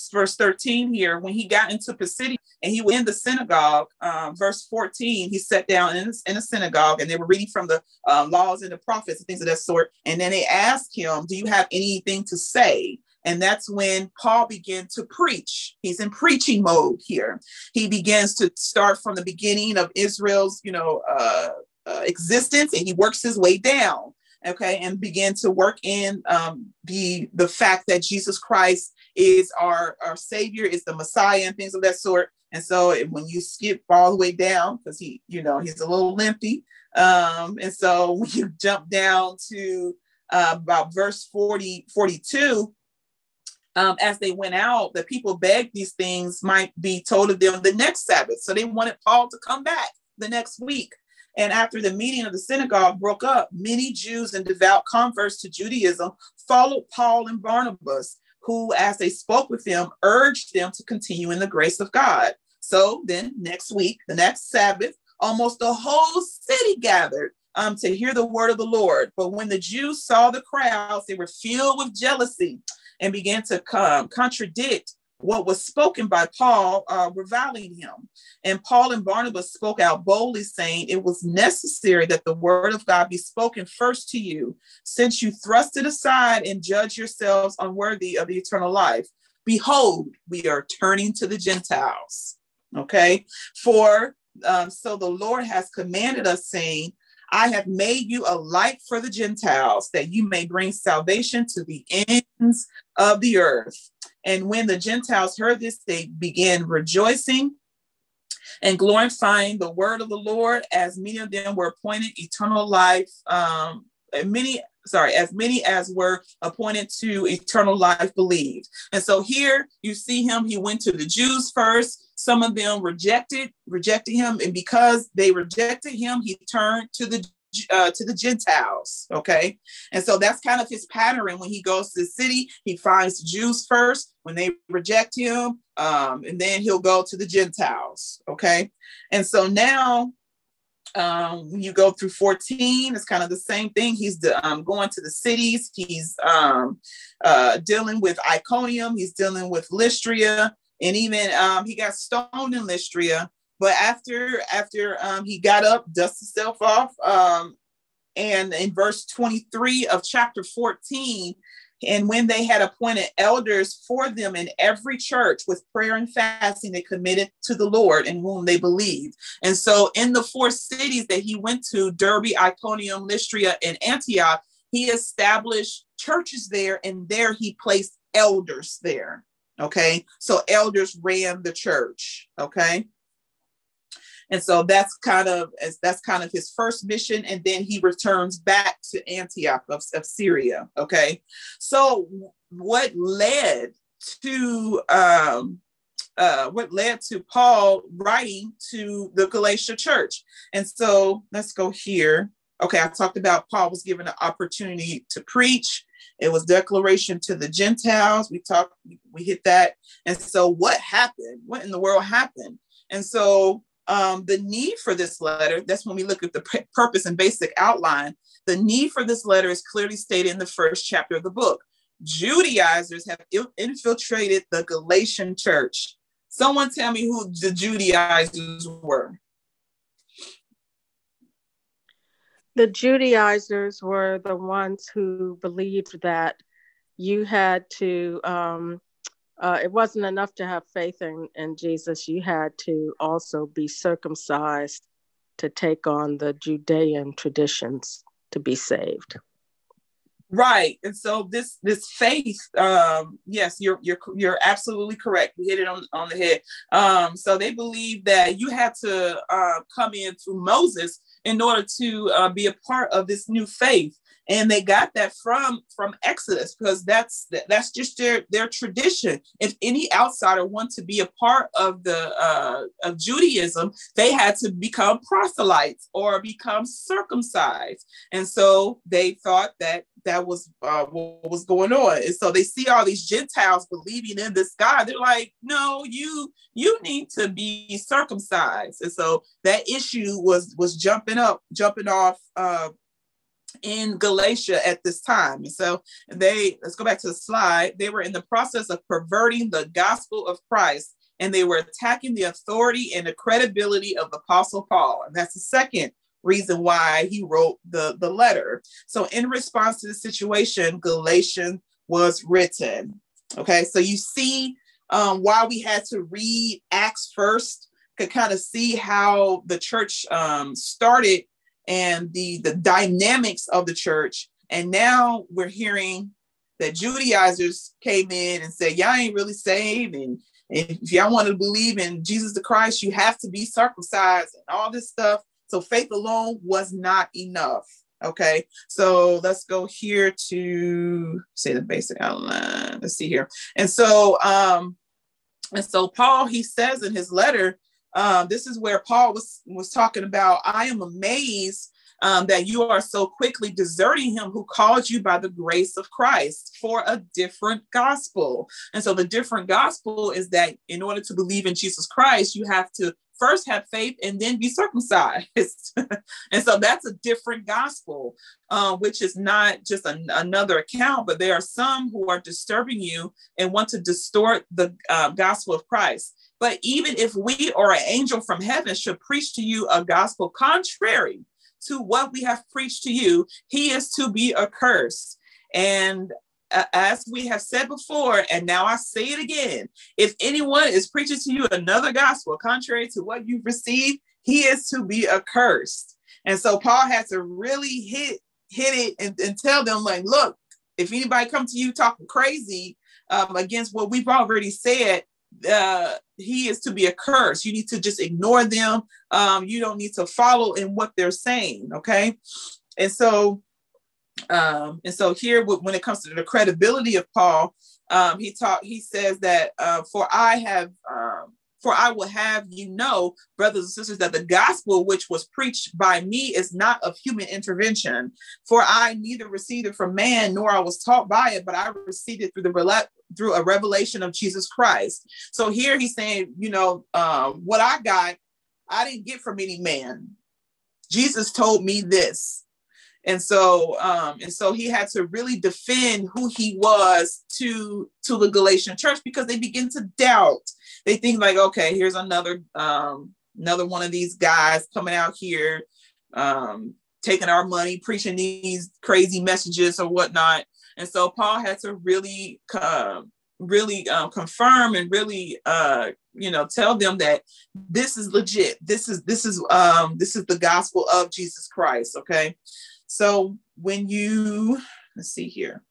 verse 13 here, when he got into Pisidia, and he was in the synagogue, um, verse 14, he sat down in, in a synagogue and they were reading from the uh, laws and the prophets and things of that sort. And then they asked him, Do you have anything to say? And that's when Paul began to preach. He's in preaching mode here. He begins to start from the beginning of Israel's, you know, uh, uh, existence, and he works his way down. Okay, and begin to work in um, the the fact that Jesus Christ is our our Savior, is the Messiah, and things of that sort. And so when you skip all the way down, because he, you know, he's a little lengthy. Um, and so when you jump down to uh, about verse 40, 42, um, as they went out, the people begged these things might be told of them the next Sabbath. So they wanted Paul to come back the next week. And after the meeting of the synagogue broke up, many Jews and devout converts to Judaism followed Paul and Barnabas who, as they spoke with them, urged them to continue in the grace of God. So then, next week, the next Sabbath, almost the whole city gathered um, to hear the word of the Lord. But when the Jews saw the crowds, they were filled with jealousy and began to come, contradict what was spoken by Paul, uh, reviling him. And Paul and Barnabas spoke out boldly, saying, It was necessary that the word of God be spoken first to you, since you thrust it aside and judge yourselves unworthy of the eternal life. Behold, we are turning to the Gentiles. Okay. For um, so the Lord has commanded us, saying, I have made you a light for the Gentiles, that you may bring salvation to the ends of the earth. And when the Gentiles heard this, they began rejoicing and glorifying the word of the Lord, as many of them were appointed eternal life. Um, many, sorry, as many as were appointed to eternal life believed. And so here you see him, he went to the Jews first. Some of them rejected, rejected him, and because they rejected him, he turned to the uh, to the Gentiles. Okay. And so that's kind of his pattern. When he goes to the city, he finds Jews first. When they reject him, um, and then he'll go to the Gentiles. Okay. And so now um, when you go through 14, it's kind of the same thing. He's the, um, going to the cities. He's um, uh, dealing with Iconium. He's dealing with Lystria. And even um, he got stoned in Lystria. But after after um, he got up, dusted himself off, um, and in verse 23 of chapter 14, and when they had appointed elders for them in every church with prayer and fasting, they committed to the Lord in whom they believed. And so, in the four cities that he went to Derbe, Iconium, Lystria, and Antioch he established churches there, and there he placed elders there. Okay. So, elders ran the church. Okay. And so that's kind of as that's kind of his first mission, and then he returns back to Antioch of, of Syria. Okay, so what led to um, uh, what led to Paul writing to the Galatia church. And so let's go here. Okay, I talked about Paul was given an opportunity to preach. It was declaration to the Gentiles. We talked, we hit that. And so what happened? What in the world happened? And so um, the need for this letter, that's when we look at the p- purpose and basic outline. The need for this letter is clearly stated in the first chapter of the book. Judaizers have infiltrated the Galatian church. Someone tell me who the Judaizers were. The Judaizers were the ones who believed that you had to, um, uh, it wasn't enough to have faith in, in Jesus, you had to also be circumcised to take on the Judean traditions to be saved. Right. And so this this faith, um, yes, you're you're you're absolutely correct. We hit it on, on the head. Um, so they believe that you had to uh, come in through Moses in order to uh, be a part of this new faith and they got that from from exodus because that's that's just their their tradition. If any outsider want to be a part of the uh, of judaism they had to become proselytes or become circumcised. And so they thought that that was uh, what was going on. And so they see all these gentiles believing in this god. They're like no you you need to be circumcised. And so that issue was was jumping up jumping off uh, in Galatia at this time. And so they, let's go back to the slide, they were in the process of perverting the gospel of Christ and they were attacking the authority and the credibility of Apostle Paul. And that's the second reason why he wrote the, the letter. So, in response to the situation, Galatians was written. Okay, so you see um, why we had to read Acts first, could kind of see how the church um, started and the the dynamics of the church. And now we're hearing that Judaizers came in and said, Y'all ain't really saved. And, if y'all want to believe in Jesus the Christ, you have to be circumcised and all this stuff. So faith alone was not enough. Okay, so let's go here to say the basic outline. Let's see here. And so um, and so Paul he says in his letter um, this is where Paul was was talking about. I am amazed um, that you are so quickly deserting him who called you by the grace of Christ for a different gospel. And so the different gospel is that in order to believe in Jesus Christ, you have to first have faith and then be circumcised. and so that's a different gospel, uh, which is not just an, another account, but there are some who are disturbing you and want to distort the uh, gospel of Christ. But even if we or an angel from heaven should preach to you a gospel contrary to what we have preached to you, he is to be accursed. And uh, as we have said before, and now I say it again if anyone is preaching to you another gospel contrary to what you've received, he is to be accursed. And so Paul had to really hit hit it and, and tell them, like, look, if anybody come to you talking crazy um, against what we've already said, uh, he is to be a curse. You need to just ignore them. Um, you don't need to follow in what they're saying. Okay. And so, um, and so here, when it comes to the credibility of Paul, um, he taught, he says that, uh, for I have, um, for I will have you know, brothers and sisters, that the gospel which was preached by me is not of human intervention. For I neither received it from man nor I was taught by it, but I received it through the through a revelation of Jesus Christ. So here he's saying, you know, uh, what I got, I didn't get from any man. Jesus told me this. And so, um, and so he had to really defend who he was to to the Galatian church because they begin to doubt. They think like, okay, here's another um, another one of these guys coming out here, um, taking our money, preaching these crazy messages or whatnot. And so Paul had to really, uh, really uh, confirm and really, uh, you know, tell them that this is legit. This is this is um, this is the gospel of Jesus Christ. Okay, so when you let's see here,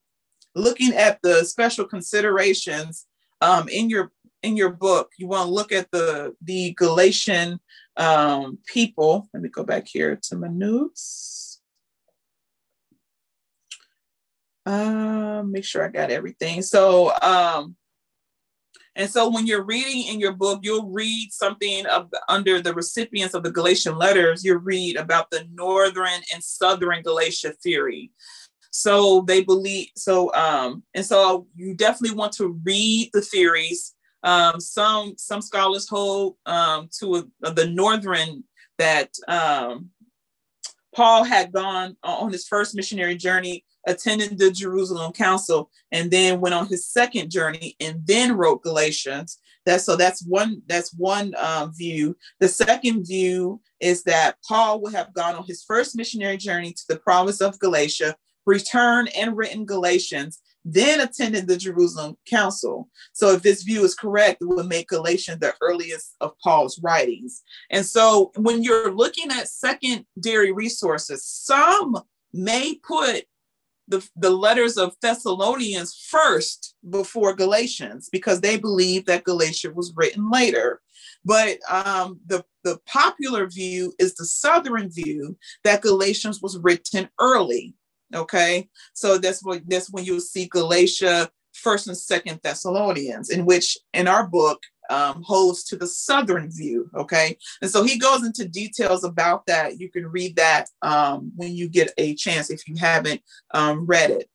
looking at the special considerations um, in your in your book, you want to look at the the Galatian um, people. Let me go back here to my notes. Uh, make sure I got everything. So, um, and so when you're reading in your book, you'll read something of, under the recipients of the Galatian letters. You read about the northern and southern Galatia theory. So they believe so, um, and so you definitely want to read the theories um, some some scholars hold um, to a, the northern that um, Paul had gone on his first missionary journey, attended the Jerusalem Council, and then went on his second journey, and then wrote Galatians. That so that's one that's one um, view. The second view is that Paul would have gone on his first missionary journey to the province of Galatia, returned and written Galatians, then attended the Jerusalem Council. So, if this view is correct, it would make Galatians the earliest of Paul's writings. And so, when you're looking at secondary resources, some may put the, the letters of Thessalonians first before Galatians because they believe that Galatia was written later. But um, the, the popular view is the Southern view that Galatians was written early. Okay, so that's what that's when you'll see Galatia, First and Second Thessalonians, in which in our book um, holds to the Southern view. Okay, and so he goes into details about that. You can read that um, when you get a chance if you haven't um, read it.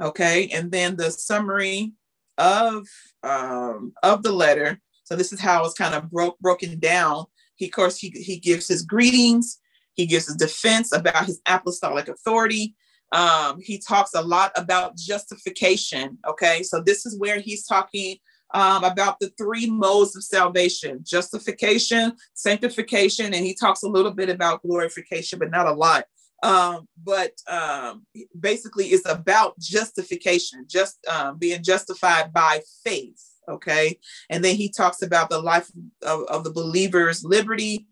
Okay, and then the summary of um, of the letter. So this is how it's kind of broke broken down. He, of course, he, he gives his greetings. He gives his defense about his apostolic authority. Um, he talks a lot about justification. Okay, so this is where he's talking um, about the three modes of salvation justification, sanctification, and he talks a little bit about glorification, but not a lot. Um, but um, basically, it's about justification, just um, being justified by faith. Okay, and then he talks about the life of, of the believer's liberty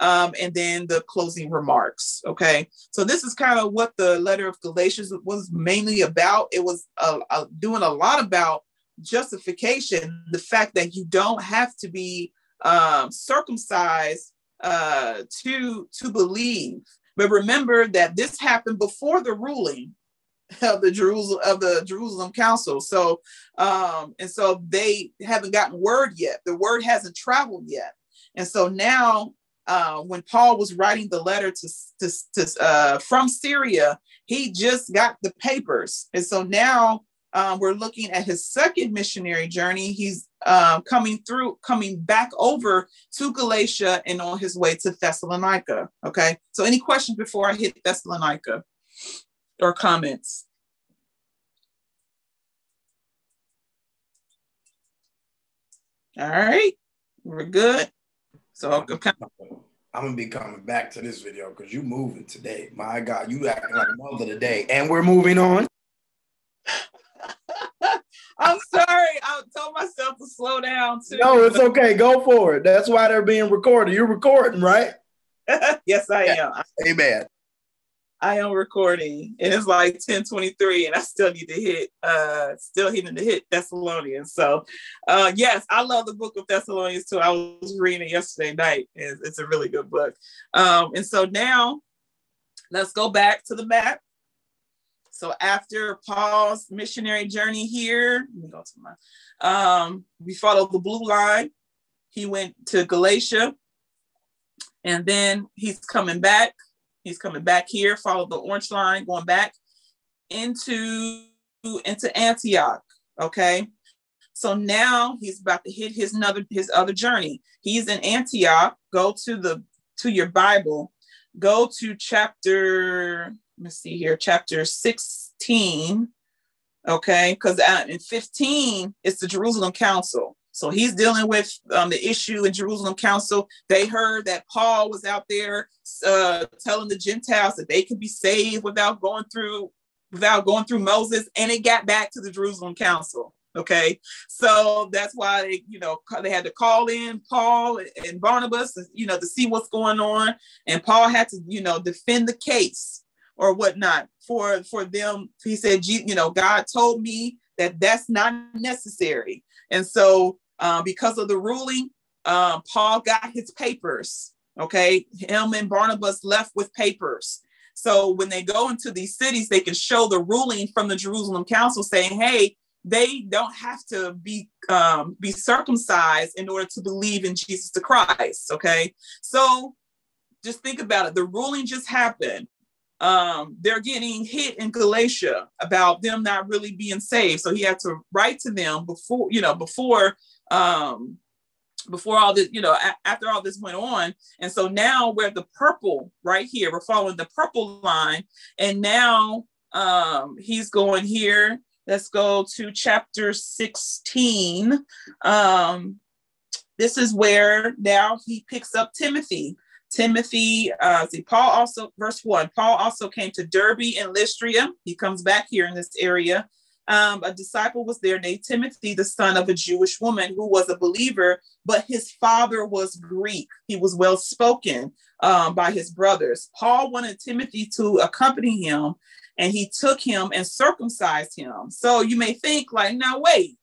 um, and then the closing remarks. Okay, so this is kind of what the letter of Galatians was mainly about. It was uh, uh, doing a lot about justification, the fact that you don't have to be um, circumcised uh, to to believe. But remember that this happened before the ruling of the Jerusalem of the Jerusalem Council. So um, and so they haven't gotten word yet. The word hasn't traveled yet. And so now uh, when Paul was writing the letter to, to, to uh, from Syria, he just got the papers, and so now um, we're looking at his second missionary journey. He's uh, coming through, coming back over to Galatia and on his way to Thessalonica. Okay, so any questions before I hit Thessalonica or comments? All right, we're good. So I'm, I'm gonna be coming back to this video because you moving today. My God, you acting like mother today, and we're moving on. I'm sorry. I told myself to slow down too. No, it's okay. Go for it. That's why they're being recorded. You're recording, right? yes, I am. Amen. I am recording and it's like 1023 and I still need to hit uh still hitting to hit Thessalonians. So uh yes, I love the book of Thessalonians too. I was reading it yesterday night. and it's a really good book. Um and so now let's go back to the map. So after Paul's missionary journey here, let me go to my um we follow the blue line. He went to Galatia and then he's coming back He's coming back here, follow the orange line, going back into, into Antioch. Okay. So now he's about to hit his another his other journey. He's in Antioch. Go to the to your Bible. Go to chapter, Let me see here, chapter 16. Okay, because uh, in 15, it's the Jerusalem Council. So he's dealing with um, the issue in Jerusalem Council. They heard that Paul was out there uh, telling the Gentiles that they could be saved without going through without going through Moses, and it got back to the Jerusalem Council. Okay, so that's why they, you know, they had to call in Paul and Barnabas, you know, to see what's going on, and Paul had to, you know, defend the case or whatnot for for them. He said, you know, God told me that that's not necessary. And so, uh, because of the ruling, uh, Paul got his papers. Okay, him and Barnabas left with papers. So when they go into these cities, they can show the ruling from the Jerusalem Council saying, "Hey, they don't have to be um, be circumcised in order to believe in Jesus the Christ." Okay, so just think about it. The ruling just happened um, they're getting hit in Galatia about them not really being saved. So he had to write to them before, you know, before um before all this, you know, a- after all this went on. And so now we're the purple right here. We're following the purple line. And now um he's going here. Let's go to chapter 16. Um, this is where now he picks up Timothy. Timothy, uh, see, Paul also, verse one, Paul also came to Derbe and Lystra. He comes back here in this area. Um, a disciple was there named Timothy, the son of a Jewish woman who was a believer, but his father was Greek. He was well spoken um, by his brothers. Paul wanted Timothy to accompany him, and he took him and circumcised him. So you may think, like, now wait,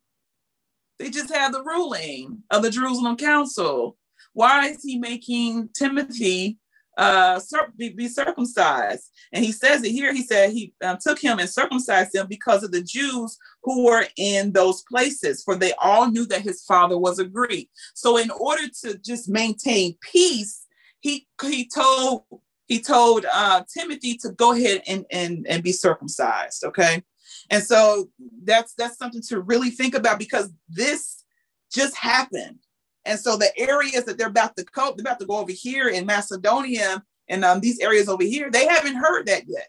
they just had the ruling of the Jerusalem Council why is he making Timothy uh, be, be, circumcised? And he says it here. He said he um, took him and circumcised him because of the Jews who were in those places, for they all knew that his father was a Greek. So, in order to just maintain peace, he he told he told uh, Timothy to go ahead and, and and be circumcised. Okay, and so that's that's something to really think about because this just happened and so the areas that they're about to go, they're about to go over here in Macedonia and um, these areas over here, they haven't heard that yet.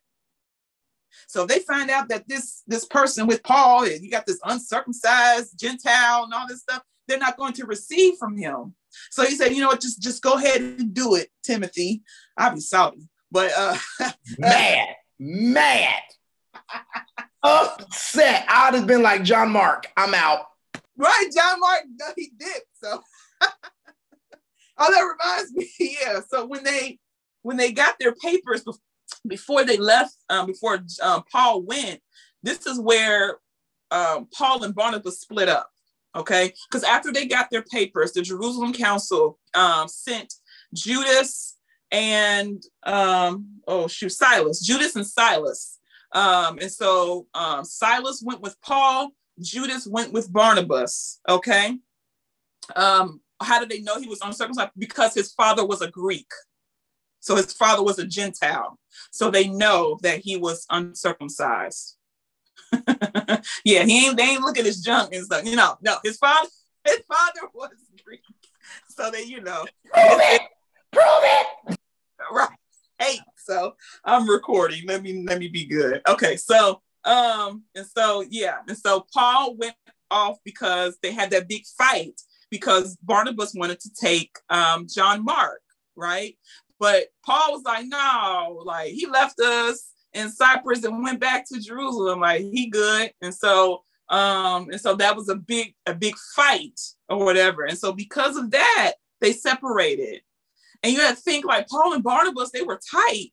So if they find out that this this person with Paul, you got this uncircumcised Gentile and all this stuff, they're not going to receive from him. So he said, you know what, just just go ahead and do it, Timothy. I'll be salty, but uh mad, mad, upset. I'd have been like John Mark, I'm out. Right, John Mark, no, he did. So oh, that reminds me. Yeah. So when they when they got their papers before they left, um, before um, Paul went, this is where um, Paul and Barnabas split up. Okay, because after they got their papers, the Jerusalem Council um, sent Judas and um, oh shoot, Silas, Judas and Silas. Um, and so Silas went with Paul, Judas went with Barnabas. Okay. Um, how did they know he was uncircumcised? Because his father was a Greek. So his father was a Gentile. So they know that he was uncircumcised. yeah, he ain't they ain't look at his junk and stuff. You know, no, his father, his father was Greek. So that you know. Prove it. Prove it. Right. Hey, so I'm recording. Let me let me be good. Okay, so um, and so yeah, and so Paul went off because they had that big fight because Barnabas wanted to take um, John Mark, right? But Paul was like, no, like he left us in Cyprus and went back to Jerusalem. Like he good. And so um, and so that was a big, a big fight or whatever. And so because of that, they separated. And you had to think like Paul and Barnabas, they were tight.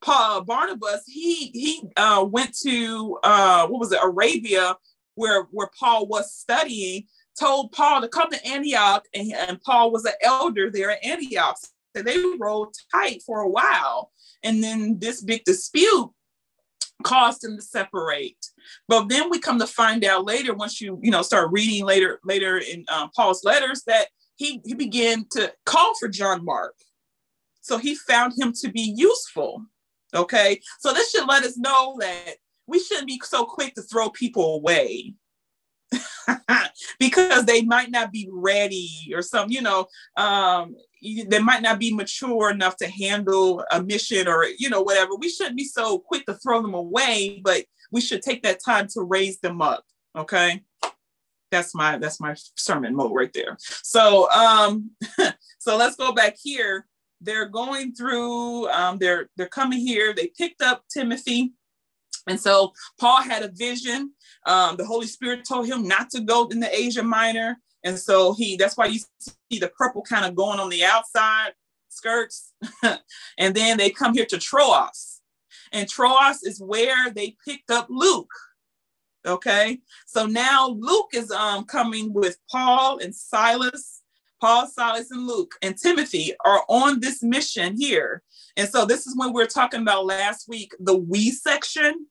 Paul Barnabas, he he uh, went to uh, what was it, Arabia, where where Paul was studying, told Paul to come to Antioch, and, and Paul was an elder there at Antioch. So they rolled tight for a while. And then this big dispute caused them to separate. But then we come to find out later, once you you know start reading later later in um, Paul's letters, that he he began to call for John Mark. So he found him to be useful. Okay, so this should let us know that we shouldn't be so quick to throw people away. because they might not be ready or some, you know, um, they might not be mature enough to handle a mission or, you know, whatever. We shouldn't be so quick to throw them away, but we should take that time to raise them up. Okay. That's my that's my sermon mode right there. So um so let's go back here. They're going through um they're they're coming here. They picked up Timothy and so Paul had a vision. Um, the Holy Spirit told him not to go in the Asia Minor. And so he, that's why you see the purple kind of going on the outside skirts. and then they come here to Troas. And Troas is where they picked up Luke. Okay, so now Luke is um coming with Paul and Silas. Paul, Silas, and Luke and Timothy are on this mission here. And so this is when we are talking about last week, the we section.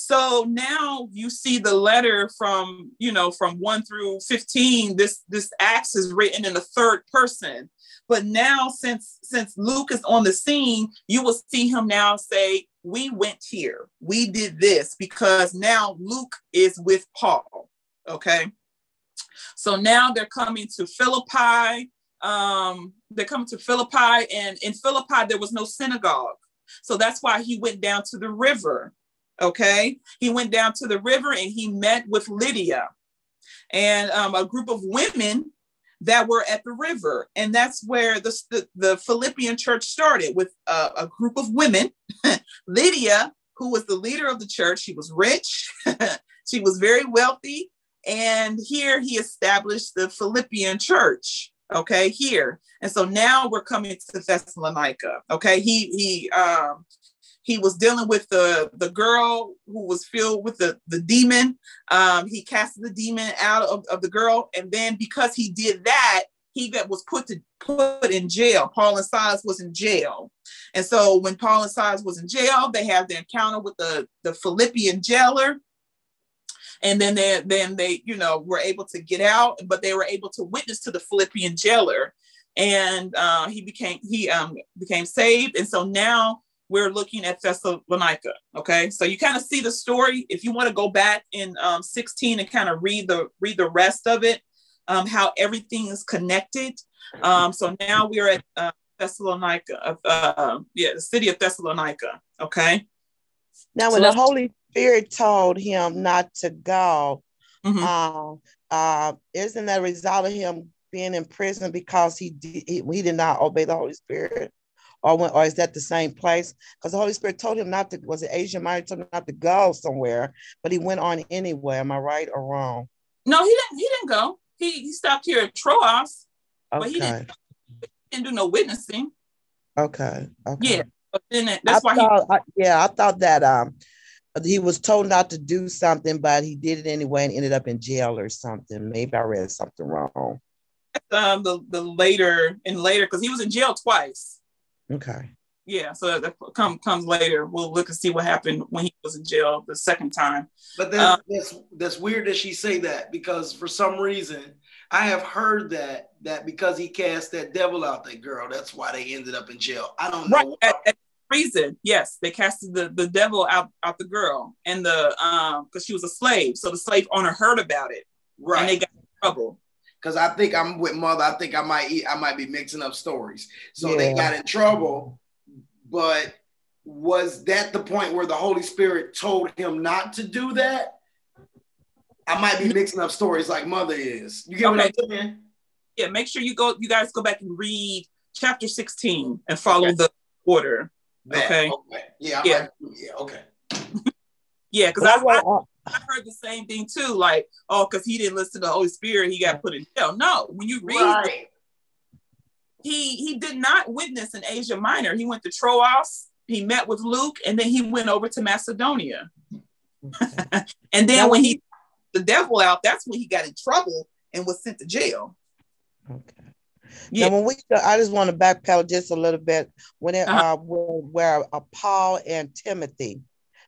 So now you see the letter from, you know, from 1 through 15, this this acts is written in the third person. But now since since Luke is on the scene, you will see him now say, "We went here. We did this because now Luke is with Paul." Okay? So now they're coming to Philippi. Um, they're coming to Philippi, and in Philippi, there was no synagogue. So that's why he went down to the river. Okay. He went down to the river and he met with Lydia and um, a group of women that were at the river. And that's where the, the, the Philippian church started with a, a group of women. Lydia, who was the leader of the church, she was rich, she was very wealthy, and here he established the Philippian church. Okay, here. And so now we're coming to Thessalonica. Okay, he he um he was dealing with the the girl who was filled with the the demon. Um, he casted the demon out of, of the girl, and then because he did that, he got was put to put in jail. Paul and Silas was in jail, and so when Paul and Silas was in jail, they have the encounter with the the Philippian jailer, and then they then they you know were able to get out but they were able to witness to the philippian jailer. And uh, he became he um, became saved. And so now we're looking at thessalonica okay so you kind of see the story if you want to go back in um, 16 and kind of read the read the rest of it um, how everything is connected um, so now we're at uh, thessalonica uh, yeah the city of thessalonica okay now when so the holy Spirit told him not to go, mm-hmm. uh, uh, isn't that a result of him being in prison because he did, he, he did not obey the Holy Spirit? Or, when, or is that the same place? Because the Holy Spirit told him not to, was it Asia Minor told him not to go somewhere, but he went on anyway. Am I right or wrong? No, he didn't, he didn't go. He, he stopped here at Troas, okay. but he didn't, he didn't do no witnessing. Okay. Okay. Yeah. But then that's I why thought, he, I, yeah, I thought that um he was told not to do something, but he did it anyway and ended up in jail or something. Maybe I read something wrong. Um, the the later and later because he was in jail twice. Okay. Yeah, so that come comes later. We'll look and see what happened when he was in jail the second time. But then um, that's that's weird that she say that because for some reason I have heard that that because he cast that devil out that girl, that's why they ended up in jail. I don't know. Right. At, at, reason, yes, they casted the, the devil out, out the girl and the um because she was a slave. So the slave owner heard about it. Right. And they got in trouble. Because I think I'm with mother. I think I might eat, I might be mixing up stories. So yeah. they got in trouble, but was that the point where the Holy Spirit told him not to do that? I might be mixing up stories like mother is. You get okay. what I'm saying? Yeah, make sure you go, you guys go back and read chapter 16 and follow okay. the order. Okay. okay. Yeah. yeah. yeah. Okay. yeah, because I, I, I, heard the same thing too. Like, oh, because he didn't listen to the Holy Spirit, he got put in jail. No, when you read, right. he he did not witness in Asia Minor. He went to Troas. He met with Luke, and then he went over to Macedonia. and then when he the devil out, that's when he got in trouble and was sent to jail. Okay. Yeah. Now, when we, I just want to backpedal just a little bit when it, uh-huh. uh, where, where uh, Paul and Timothy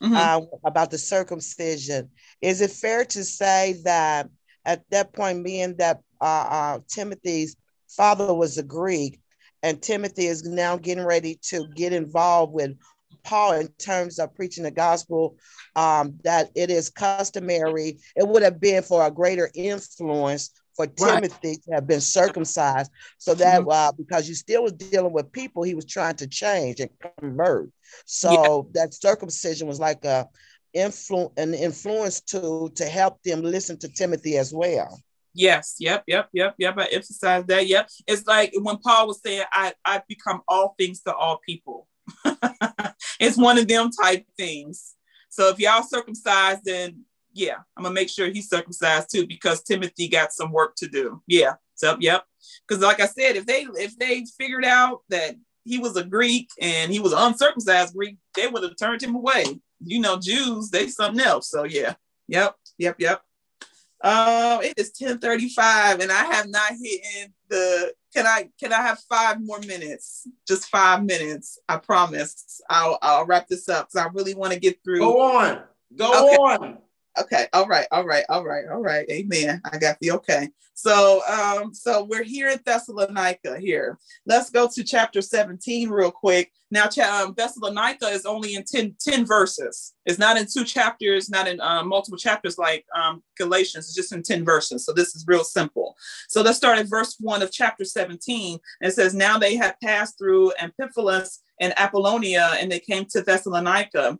mm-hmm. uh, about the circumcision. Is it fair to say that at that point, being that uh, uh, Timothy's father was a Greek, and Timothy is now getting ready to get involved with Paul in terms of preaching the gospel, um, that it is customary, it would have been for a greater influence for Timothy right. to have been circumcised, so that mm-hmm. uh, because you still was dealing with people, he was trying to change and convert. So yeah. that circumcision was like a influ- an influence tool to help them listen to Timothy as well. Yes, yep, yep, yep, yep. I emphasize that. Yep. It's like when Paul was saying, I, I've become all things to all people. it's one of them type things. So if y'all circumcised, then yeah, I'm gonna make sure he's circumcised too because Timothy got some work to do. Yeah, so yep. Because like I said, if they if they figured out that he was a Greek and he was uncircumcised Greek, they would have turned him away. You know, Jews, they something else. So yeah. Yep, yep, yep. Um, it is 10:35, and I have not hit the. Can I can I have five more minutes? Just five minutes. I promise. I'll I'll wrap this up because I really want to get through. Go on. Go okay. on. Okay. All right. All right. All right. All right. Amen. I got the okay. So um, so we're here in Thessalonica here. Let's go to chapter 17 real quick. Now, um, Thessalonica is only in 10, 10 verses. It's not in two chapters, not in um, multiple chapters like um, Galatians. It's just in 10 verses. So this is real simple. So let's start at verse 1 of chapter 17. It says, Now they had passed through Amphipolis and Apollonia, and they came to Thessalonica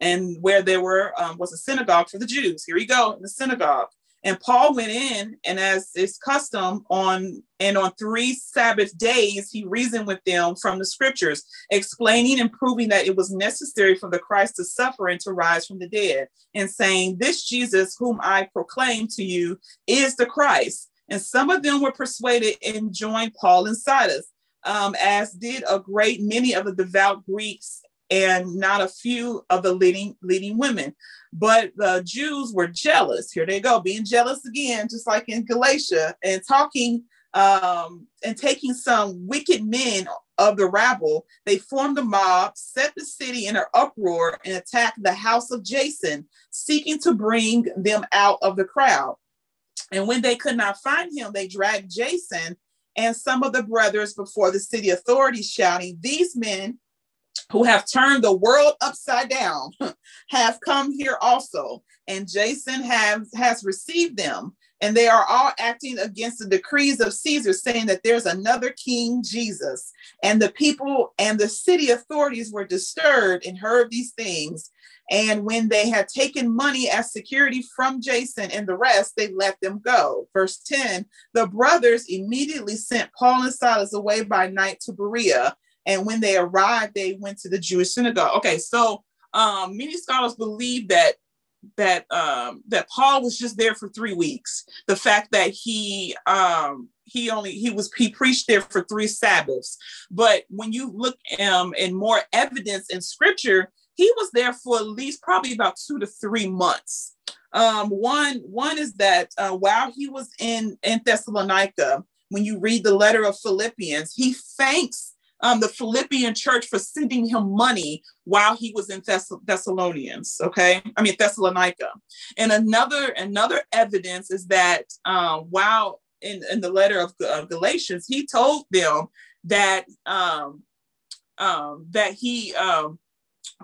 and where there were um, was a synagogue for the Jews. Here you go, in the synagogue. And Paul went in, and as is custom on and on three Sabbath days, he reasoned with them from the scriptures, explaining and proving that it was necessary for the Christ to suffer and to rise from the dead, and saying, This Jesus, whom I proclaim to you, is the Christ. And some of them were persuaded and joined Paul and Silas, um, as did a great many of the devout Greeks and not a few of the leading leading women. But the Jews were jealous. Here they go, being jealous again, just like in Galatia, and talking um, and taking some wicked men of the rabble. They formed a mob, set the city in an uproar, and attacked the house of Jason, seeking to bring them out of the crowd. And when they could not find him, they dragged Jason and some of the brothers before the city authorities, shouting, These men who have turned the world upside down have come here also. And jason has has received them. And they are all acting against the decrees of caesar saying that there's another king jesus. And the people and the city authorities were disturbed and heard these things. And when they had taken money as security from jason and the rest they let them go. Verse 10 the brothers immediately sent paul and silas away by night to berea and when they arrived, they went to the Jewish synagogue. Okay, so um, many scholars believe that that um, that Paul was just there for three weeks. The fact that he um, he only he was he preached there for three Sabbaths. But when you look um, in more evidence in Scripture, he was there for at least probably about two to three months. Um, one one is that uh, while he was in in Thessalonica, when you read the letter of Philippians, he thanks um, the Philippian church for sending him money while he was in Thess- Thessalonians. Okay, I mean Thessalonica. And another another evidence is that um, while in, in the letter of, of Galatians, he told them that um, um, that he um,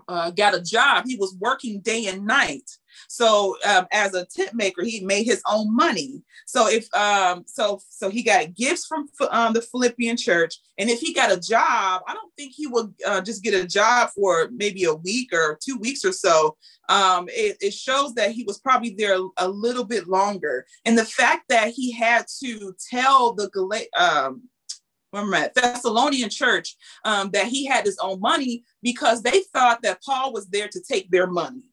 uh, got a job. He was working day and night so um, as a tent maker, he made his own money. So if um, so, so he got gifts from um, the Philippian church, and if he got a job, I don't think he would uh, just get a job for maybe a week or two weeks or so. Um, it, it shows that he was probably there a little bit longer, and the fact that he had to tell the um, remember Thessalonian church um, that he had his own money because they thought that Paul was there to take their money.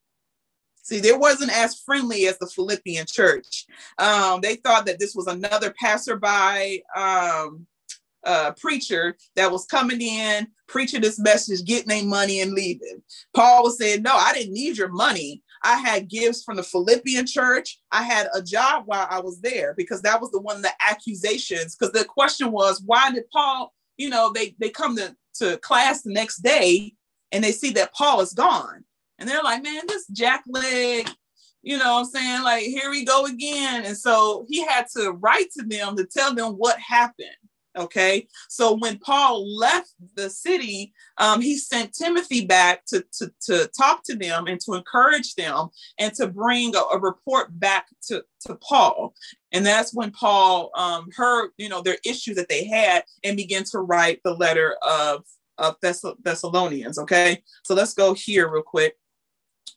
See, they wasn't as friendly as the Philippian church. Um, they thought that this was another passerby um, uh, preacher that was coming in, preaching this message, getting their money and leaving. Paul was saying, No, I didn't need your money. I had gifts from the Philippian church. I had a job while I was there because that was the one of the accusations. Because the question was, why did Paul, you know, they, they come to, to class the next day and they see that Paul is gone. And they're like, man, this jack leg, you know what I'm saying? Like, here we go again. And so he had to write to them to tell them what happened. Okay. So when Paul left the city, um, he sent Timothy back to, to, to talk to them and to encourage them and to bring a, a report back to, to Paul. And that's when Paul um, heard, you know, their issues that they had and began to write the letter of, of Thess- Thessalonians. Okay. So let's go here real quick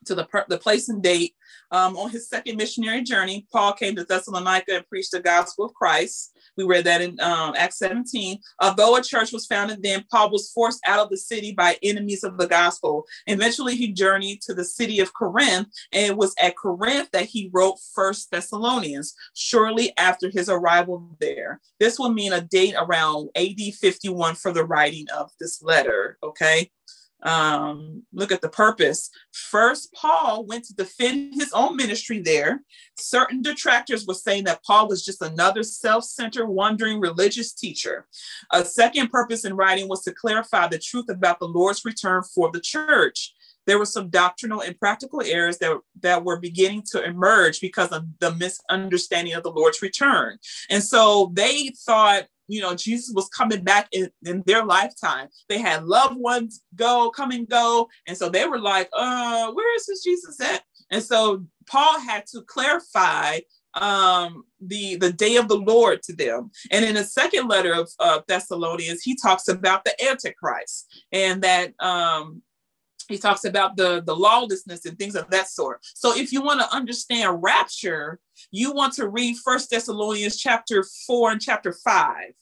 to the, per- the place and date. Um, on his second missionary journey, Paul came to Thessalonica and preached the gospel of Christ. We read that in um, Acts 17. Although a church was founded then, Paul was forced out of the city by enemies of the gospel. Eventually, he journeyed to the city of Corinth, and it was at Corinth that he wrote First Thessalonians, shortly after his arrival there. This will mean a date around AD 51 for the writing of this letter, okay? Um, look at the purpose. First, Paul went to defend his own ministry there. Certain detractors were saying that Paul was just another self centered, wandering religious teacher. A second purpose in writing was to clarify the truth about the Lord's return for the church there were some doctrinal and practical errors that, that were beginning to emerge because of the misunderstanding of the Lord's return. And so they thought you know, Jesus was coming back in, in their lifetime. They had loved ones go, come and go. And so they were like, uh, where is this Jesus at? And so Paul had to clarify um the the day of the lord to them and in the second letter of uh, thessalonians he talks about the antichrist and that um he talks about the the lawlessness and things of that sort. So if you want to understand rapture you want to read first thessalonians chapter 4 and chapter 5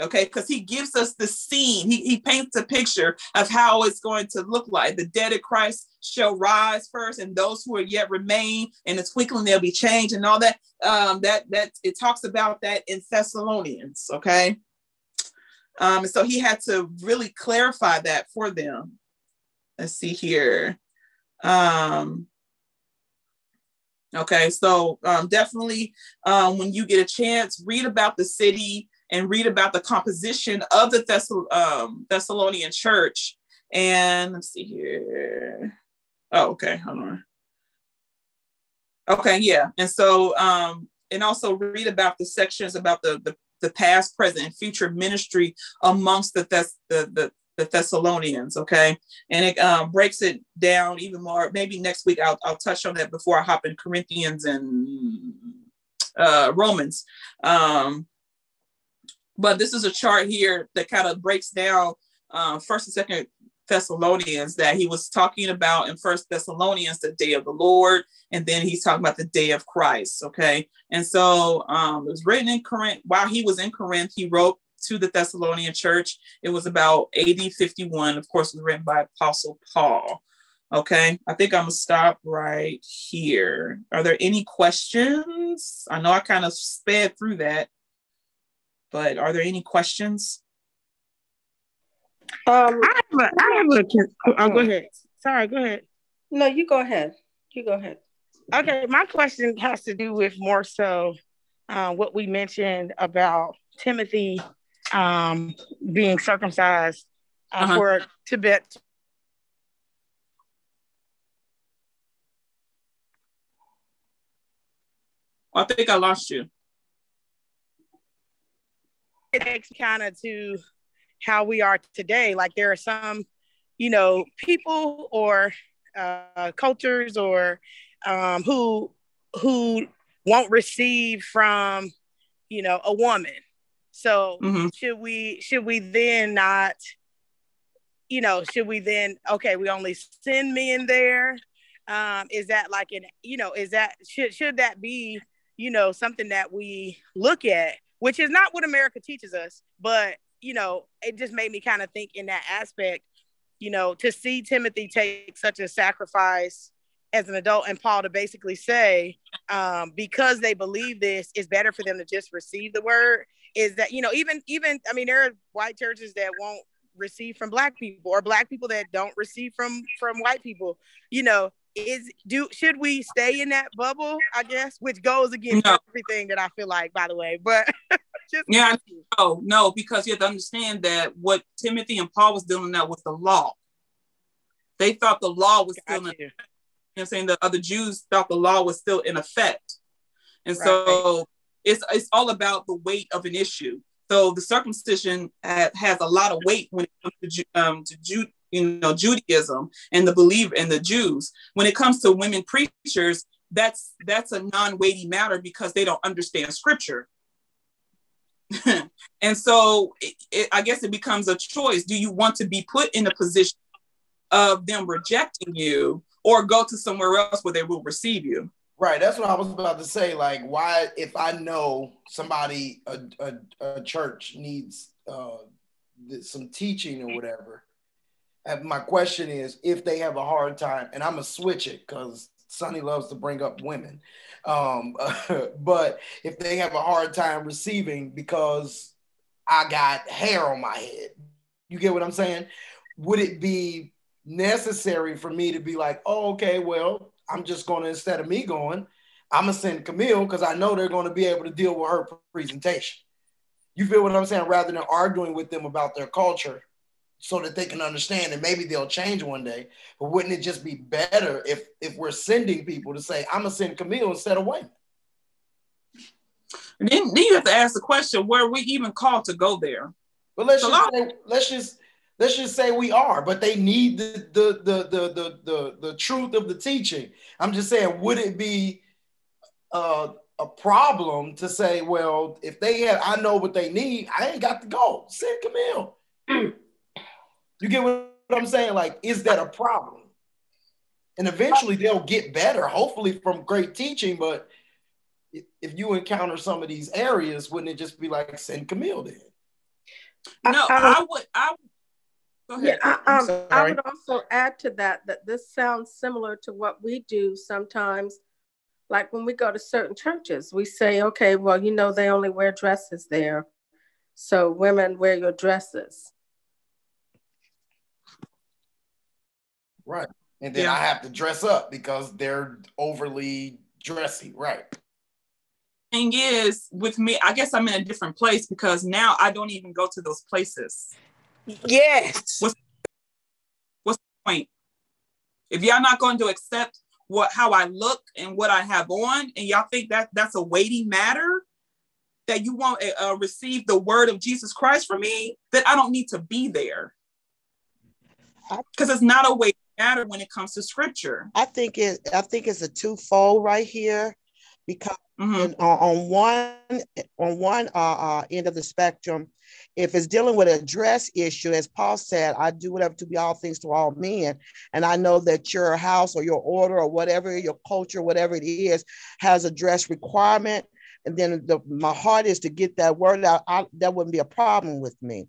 okay? Because he gives us the scene. He, he paints a picture of how it's going to look like. The dead of christ shall rise first and those who are yet remain in the twinkling they'll be changed and all that um that that it talks about that in thessalonians okay? Um so he had to really clarify that for them let's see here. Um, okay, so um, definitely um, when you get a chance, read about the city and read about the composition of the um, Thessalonian church. And let's see here. Oh, okay, hold on. Okay, yeah. And so, um, and also read about the sections about the, the, the past, present, and future ministry amongst the, Thess- the, the, the Thessalonians, okay? And it um, breaks it down even more. Maybe next week I'll, I'll touch on that before I hop in Corinthians and uh, Romans. Um, but this is a chart here that kind of breaks down uh, first and second Thessalonians that he was talking about in First Thessalonians, the day of the Lord, and then he's talking about the day of Christ. Okay, and so um, it was written in Corinth while he was in Corinth. He wrote to the Thessalonian church. It was about AD 51. Of course, it was written by Apostle Paul. Okay, I think I'm gonna stop right here. Are there any questions? I know I kind of sped through that, but are there any questions? Um, I have a, I have a, oh, go ahead. Sorry, go ahead. No, you go ahead. You go ahead. Okay, my question has to do with more so uh, what we mentioned about Timothy um, being circumcised uh, uh-huh. for Tibet. I think I lost you. It takes kind of to how we are today. Like there are some, you know, people or uh, cultures or um, who who won't receive from, you know, a woman so mm-hmm. should we should we then not, you know, should we then okay, we only send men there? Um, is that like an you know, is that should should that be, you know, something that we look at, which is not what America teaches us, but you know, it just made me kind of think in that aspect, you know, to see Timothy take such a sacrifice as an adult and Paul to basically say, um, because they believe this, it's better for them to just receive the word is that you know even even I mean there are white churches that won't receive from black people or black people that don't receive from from white people. You know is do should we stay in that bubble i guess? Which goes against no. everything that i feel like by the way but yeah no no because you have to understand that what timothy and paul was dealing with was the law. They thought the law was still in, you know i'm saying the other jews thought the law was still in effect and right. so it's it's all about the weight of an issue. So the circumcision has a lot of weight when it comes to, um, to Ju- you know Judaism and the belief in the Jews. When it comes to women preachers, that's that's a non-weighty matter because they don't understand Scripture. and so it, it, I guess it becomes a choice. Do you want to be put in a position of them rejecting you, or go to somewhere else where they will receive you? Right. That's what I was about to say. Like, why, if I know somebody, a, a, a church needs uh, some teaching or whatever, my question is if they have a hard time, and I'm going to switch it because Sonny loves to bring up women. Um, but if they have a hard time receiving because I got hair on my head, you get what I'm saying? would it be necessary for me to be like, oh, okay, well, I'm just going to, instead of me going, I'm going to send Camille because I know they're going to be able to deal with her presentation. You feel what I'm saying? Rather than arguing with them about their culture so that they can understand and maybe they'll change one day. But wouldn't it just be better if if we're sending people to say, I'm gonna send Camille instead of Wayman? Then, then you have to ask the question, were we even called to go there? But let's just say, let's just let's just say we are, but they need the the the the the the, the truth of the teaching. I'm just saying, would it be uh, a problem to say, well, if they have, I know what they need, I ain't got to go. Send Camille. you get what I'm saying? Like, is that a problem? And eventually they'll get better, hopefully from great teaching. But if you encounter some of these areas, wouldn't it just be like send Camille then? No, I, I, I would. I yeah, I, um, I would also add to that that this sounds similar to what we do sometimes. Like when we go to certain churches, we say, okay, well, you know, they only wear dresses there. So women wear your dresses. Right. And then yeah. I have to dress up because they're overly dressy. Right thing is with me i guess i'm in a different place because now i don't even go to those places yes. What's, what's the point? If y'all not going to accept what how i look and what i have on and y'all think that that's a weighty matter that you won't uh, receive the word of jesus christ from me that i don't need to be there. Because it's not a weighty matter when it comes to scripture. I think it i think it's a twofold right here because mm-hmm. on, on one on one uh, uh, end of the spectrum, if it's dealing with a dress issue, as Paul said, I do whatever to be all things to all men, and I know that your house or your order or whatever your culture, whatever it is, has a dress requirement. And then the, my heart is to get that word out. I, that wouldn't be a problem with me.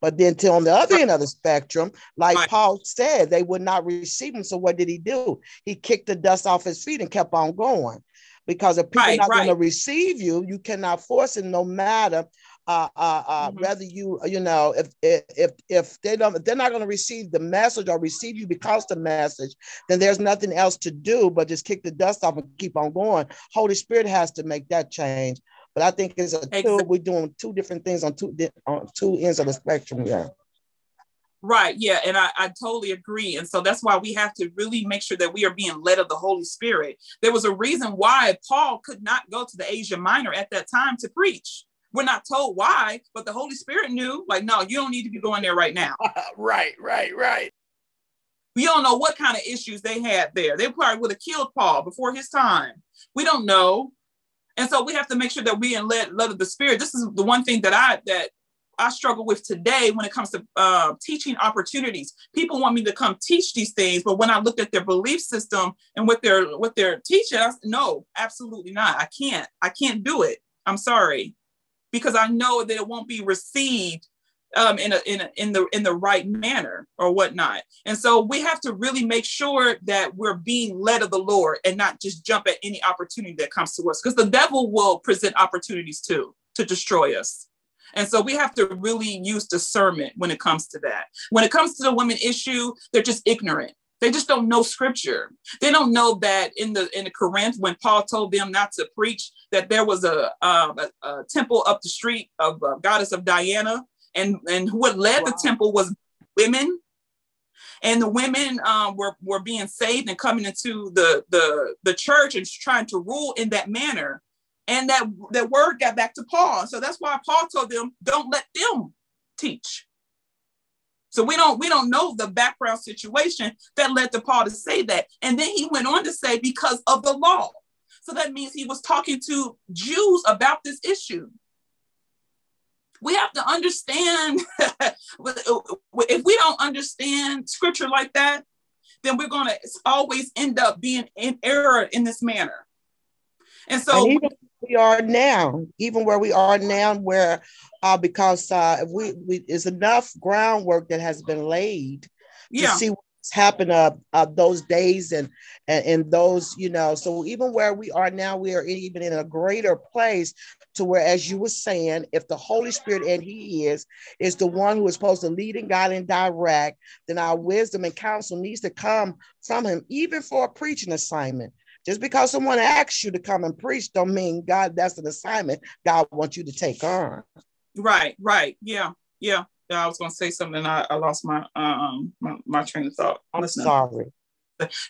But then to on the other end of the spectrum, like right. Paul said, they would not receive him. So what did he do? He kicked the dust off his feet and kept on going because if people right, are not right. going to receive you, you cannot force it no matter uh, uh, uh, mm-hmm. whether you you know if if if they don't if they're not going to receive the message or receive you because the message then there's nothing else to do but just kick the dust off and keep on going holy spirit has to make that change but i think it's a exactly. we're doing two different things on two on two ends of the spectrum yeah Right. Yeah. And I, I totally agree. And so that's why we have to really make sure that we are being led of the Holy Spirit. There was a reason why Paul could not go to the Asia Minor at that time to preach. We're not told why, but the Holy Spirit knew, like, no, you don't need to be going there right now. right, right, right. We don't know what kind of issues they had there. They probably would have killed Paul before his time. We don't know. And so we have to make sure that we in led, led of the spirit. This is the one thing that I that I struggle with today when it comes to uh, teaching opportunities. People want me to come teach these things, but when I looked at their belief system and what they're what they're teaching, I said, no, absolutely not. I can't. I can't do it. I'm sorry, because I know that it won't be received um, in a, in a, in the in the right manner or whatnot. And so we have to really make sure that we're being led of the Lord and not just jump at any opportunity that comes to us, because the devil will present opportunities too to destroy us. And so we have to really use discernment when it comes to that. When it comes to the women issue, they're just ignorant. They just don't know scripture. They don't know that in the in the Corinth, when Paul told them not to preach, that there was a, um, a, a temple up the street of uh, goddess of Diana, and and who led wow. the temple was women, and the women um, were were being saved and coming into the the the church and trying to rule in that manner. And that, that word got back to Paul. So that's why Paul told them, don't let them teach. So we don't we don't know the background situation that led to Paul to say that. And then he went on to say because of the law. So that means he was talking to Jews about this issue. We have to understand if we don't understand scripture like that, then we're going to always end up being in error in this manner. And so and we are now, even where we are now, where uh, because uh, we, we is enough groundwork that has been laid yeah. to see what's happened uh, uh, those days and, and and those you know so even where we are now we are even in a greater place to where as you were saying if the holy spirit and he is is the one who is supposed to lead and guide and direct then our wisdom and counsel needs to come from him even for a preaching assignment just because someone asks you to come and preach don't mean god that's an assignment god wants you to take on right right yeah yeah yeah, I was gonna say something. I, I lost my um my, my train of thought. I'm sorry.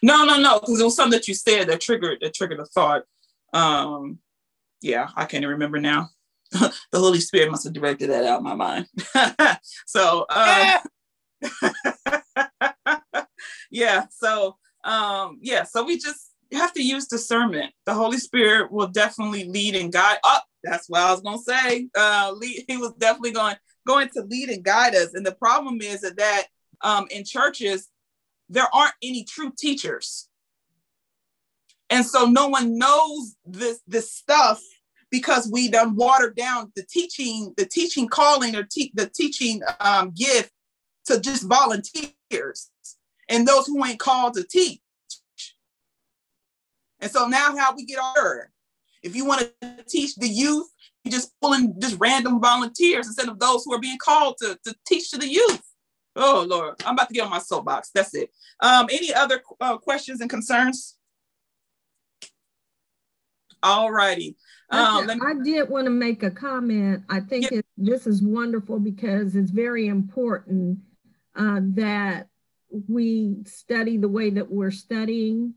No, no, no, because it was something that you said that triggered that triggered a thought. Um, yeah, I can't even remember now. the Holy Spirit must have directed that out of my mind. so um, yeah, so um, yeah, so we just have to use discernment. The Holy Spirit will definitely lead and guide. Up, oh, that's what I was gonna say. Uh, lead, he was definitely going going to lead and guide us. And the problem is that, that um, in churches, there aren't any true teachers. And so no one knows this, this stuff because we done watered down the teaching, the teaching calling or te- the teaching um, gift to just volunteers and those who ain't called to teach. And so now how we get our if you want to teach the youth, you just pulling just random volunteers instead of those who are being called to, to teach to the youth. Oh Lord, I'm about to get on my soapbox. That's it. Um, any other uh, questions and concerns? All righty. Um. I did want to make a comment. I think yeah. it, this is wonderful because it's very important uh, that we study the way that we're studying.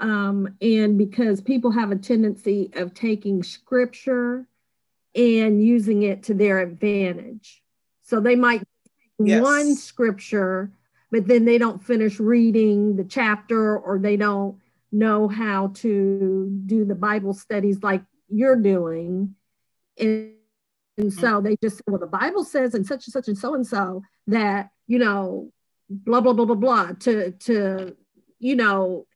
Um, and because people have a tendency of taking scripture and using it to their advantage. So they might yes. one scripture, but then they don't finish reading the chapter or they don't know how to do the Bible studies like you're doing. And, and so mm-hmm. they just, well, the Bible says and such and such and so and so that, you know, blah, blah, blah, blah, blah, to, to, you know,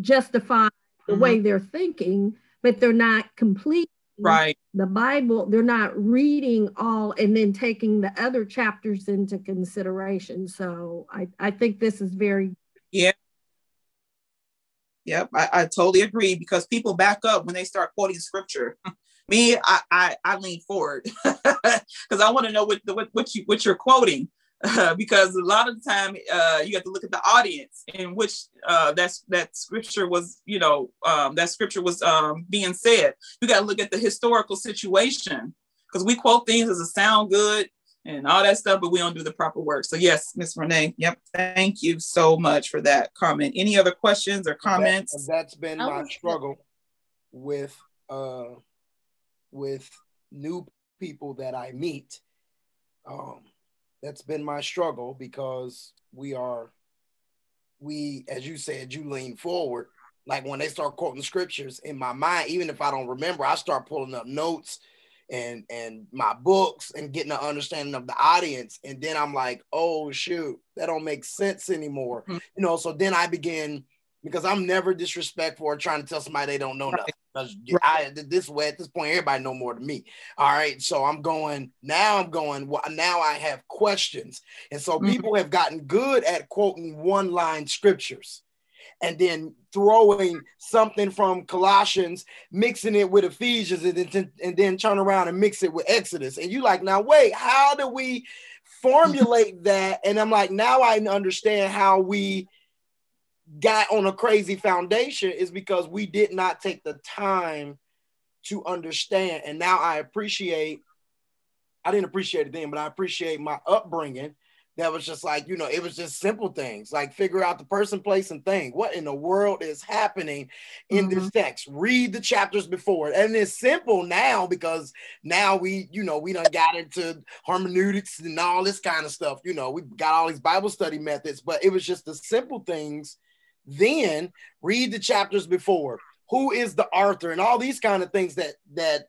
justify the mm-hmm. way they're thinking, but they're not complete right. the bible. They're not reading all and then taking the other chapters into consideration. So i i think this is very yeah. Yep i, I totally agree because people back up when they start quoting scripture. Me i i, I lean forward. Because i want to know what, what what you what you're quoting uh, because a lot of the time uh, you have to look at the audience in which uh, that's that scripture was you know um, that scripture was um, being said. You got to look at the historical situation because we quote things as a sound good and all that stuff but we don't do the proper work. So yes miss renee yep thank you so much for that comment. Any other questions or comments? that, has been my struggle with uh with new people that i meet. Um that's been my struggle because we are we as you said you lean forward like when they start quoting scriptures in my mind even if i don't remember i start pulling up notes and and my books and getting an understanding of the audience and then i'm like oh shoot that don't make sense anymore mm-hmm. you know so then i begin because i'm never disrespectful or trying to tell somebody they don't know right. nothing because right. I this way at this point, everybody know more than me. All right. So I'm going now. I'm going. Well, now I have questions, and so mm-hmm. people have gotten good at quoting one line scriptures, and then throwing something from Colossians, mixing it with Ephesians, and then and then turn around and mix it with Exodus. And you like now wait, how do we formulate that? And I'm like now I understand how we got on a crazy foundation is because we did not take the time to understand. And now I appreciate, I didn't appreciate it then, but I appreciate my upbringing. That was just like, you know, it was just simple things like figure out the person, place, and thing. What in the world is happening in mm-hmm. this text? Read the chapters before. And it's simple now because now we, you know, we done got into hermeneutics and all this kind of stuff. You know, we got all these Bible study methods, but it was just the simple things then read the chapters before. Who is the author and all these kind of things that that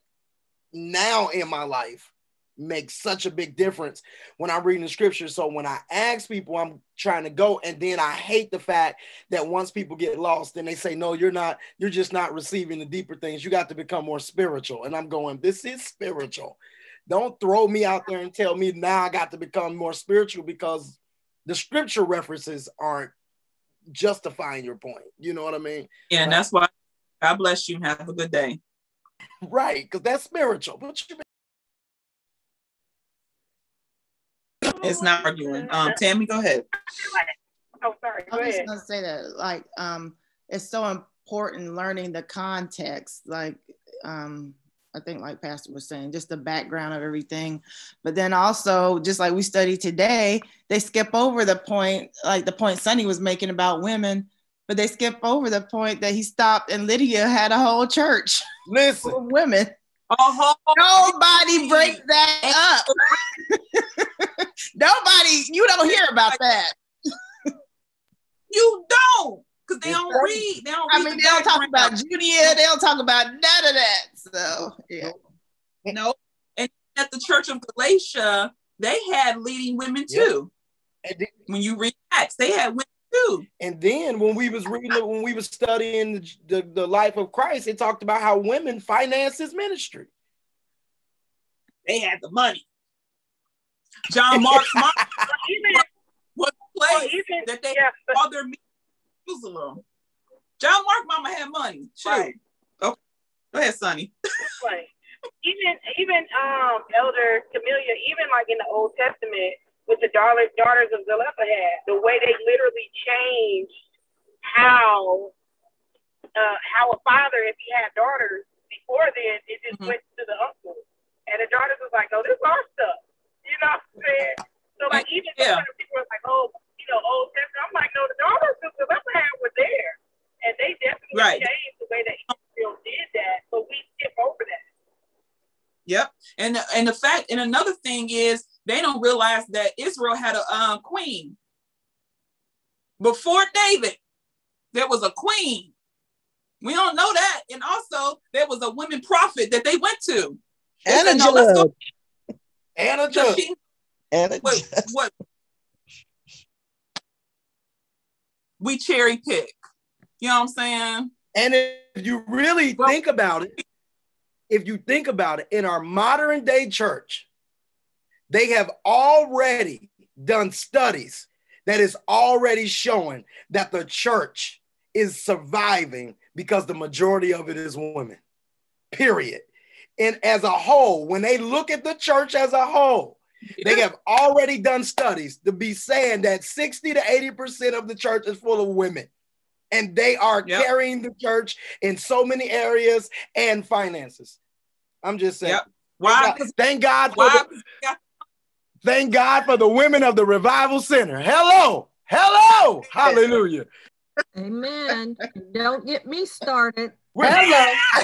now in my life makes such a big difference when I'm reading the scripture. So when I ask people, I'm trying to go, and then I hate the fact that once people get lost, and they say, "No, you're not. You're just not receiving the deeper things. You got to become more spiritual." And I'm going, "This is spiritual. Don't throw me out there and tell me now I got to become more spiritual because the scripture references aren't justifying your point. You know what I mean? Yeah, and that's why God bless you. Have a good day. Right, because that's spiritual. But you mean? it's not arguing. Um, Tammy, go ahead. Oh, sorry. Go I was ahead. gonna say that, like, um, it's so important learning the context, like, um, I think, like Pastor was saying, just the background of everything. But then also, just like we studied today, they skip over the point, like the point Sonny was making about women, but they skip over the point that he stopped and Lydia had a whole church listen, of women. Oh, Nobody break that up. Nobody, you don't hear about that. You don't, because they don't read. They don't I mean, the they don't talk about Judea. They don't talk about none of that. So yeah. No. And at the Church of Galatia, they had leading women too. and then, When you read Acts, they had women too. and then when we was reading it, when we was studying the, the, the life of Christ, it talked about how women finance his ministry. They had the money. John Mark's mom Even, was the well, place even, that they yeah, but all their Jerusalem. John Mark mama had money. Shoot. Right. Go ahead, Sonny. Right. Even even um Elder Camellia, even like in the Old Testament with the daughter, daughters of Zelophehad, the way they literally changed how uh how a father, if he had daughters before then, it just Mhm. went to the uncle. And the daughters was like, No, this is our stuff. You know what I'm saying? So like even Yeah. people were like, Oh, you know, Old Testament, I'm like, no, the daughters of Zelophehad were there. And they definitely Right. changed the way that Israel did that, but we skip over that. Yep. And and the fact and another thing is they don't realize that Israel had a um, queen. Before David, there was a queen. We don't know that. And also there was a women prophet that they went to. They And a said, "No, let's judge. And judge. she And what, judge. what we cherry pick. You know what I'm saying? And if you really Well- think about it, if you think about it, in our modern day church, they have already done studies that is already showing that the church is surviving because the majority of it is women. Period. And as a whole, when they look at the church as a whole, they have already done studies to be saying that 60 to 80% of the church is full of women. And they are Yep. carrying the church in so many areas and finances. I'm just saying. Yep. Why? 'Cause- Thank God for Why? the, thank God for the women of the Revival Center. Hello. Hello. Hallelujah. Amen. Don't get me started. Hello.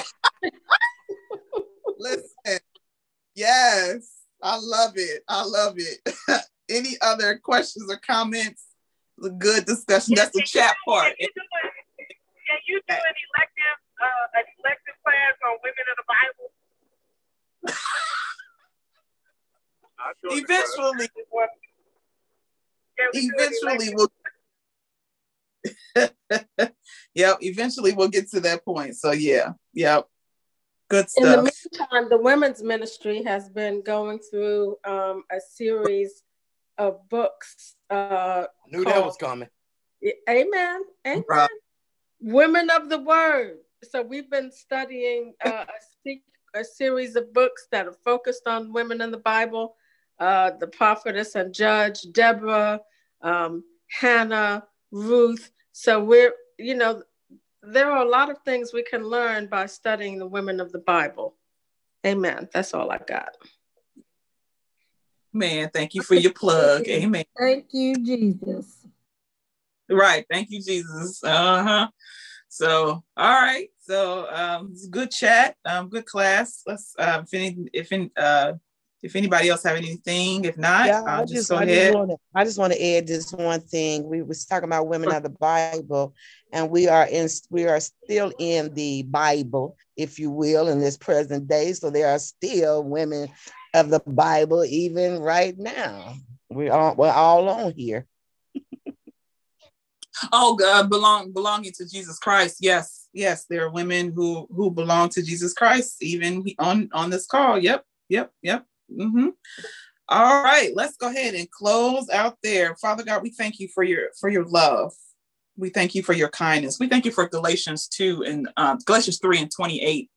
Listen, yes, I love it. I love it. Any other questions or comments? It's a good discussion. That's the chat part. Can you do, a- can you do an elective, uh, an elective class on women of the Bible? Eventually, Can we eventually we'll. yep. Eventually we'll get to that point. So yeah. Yep. Good stuff. In the meantime, the women's ministry has been going through um, a series of books. Uh, Knew that was coming. amen. Amen. Right. Women of the Word. So we've been studying uh, a, a series of books that are focused on women in the Bible. Uh, the prophetess and judge, Deborah, um, Hannah, Ruth. So we're, you know, there are a lot of things we can learn by studying the women of the Bible. Amen. That's all I got. Man, thank you for your plug. Amen. Thank you, Jesus. Right. Thank you, Jesus. Uh huh. So, all right. So, um, it's a good chat. Um, good class. Let's. Uh, if any, if any, uh, if anybody else have anything, if not, Yeah, I'll I just, just, go I ahead. just want to, I just want to add this one thing. We was talking about women of the Bible, and we are in, we are still in the Bible, if you will, in this present day. So there are still women of the Bible, even right now. We are, we're all on here. Oh, God, belong belonging to Jesus Christ. Yes, yes, there are women who who belong to Jesus Christ, even on on this call. Yep, yep, yep. Mm-hmm. All right, let's go ahead and close out there. Father God, we thank you for your for your love. We thank you for your kindness. We thank you for Galatians 2 and uh, Galatians 3 and 28.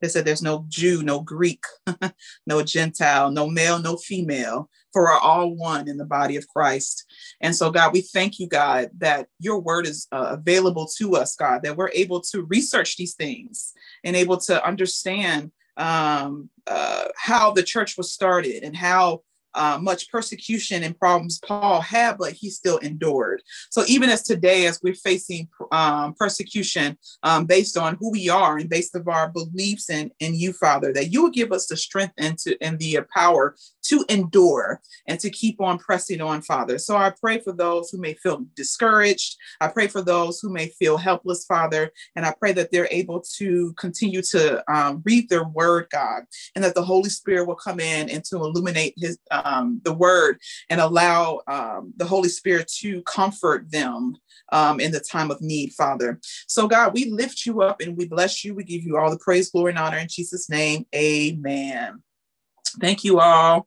They said there's no Jew, no Greek, no Gentile, no male, no female, for we're all one in the body of Christ. And so, God, we thank you, God, that your word is uh, available to us, God, that we're able to research these things and able to understand um, uh, how the church was started and how uh, much persecution and problems Paul had, but he still endured. So even as today, as we're facing um, persecution um, based on who we are and based of our beliefs in, in you, Father, that you will give us the strength and to and the power to endure and to keep on pressing on, Father. So I pray for those who may feel discouraged. I pray for those who may feel helpless, Father, and I pray that they're able to continue to um, read their word, God, and that the Holy Spirit will come in and to illuminate His. Um, the word and allow um, the Holy Spirit to comfort them um, in the time of need, Father. So, God, we lift you up and we bless you. We give you all the praise, glory, and honor in Jesus' name. Amen. Thank you all.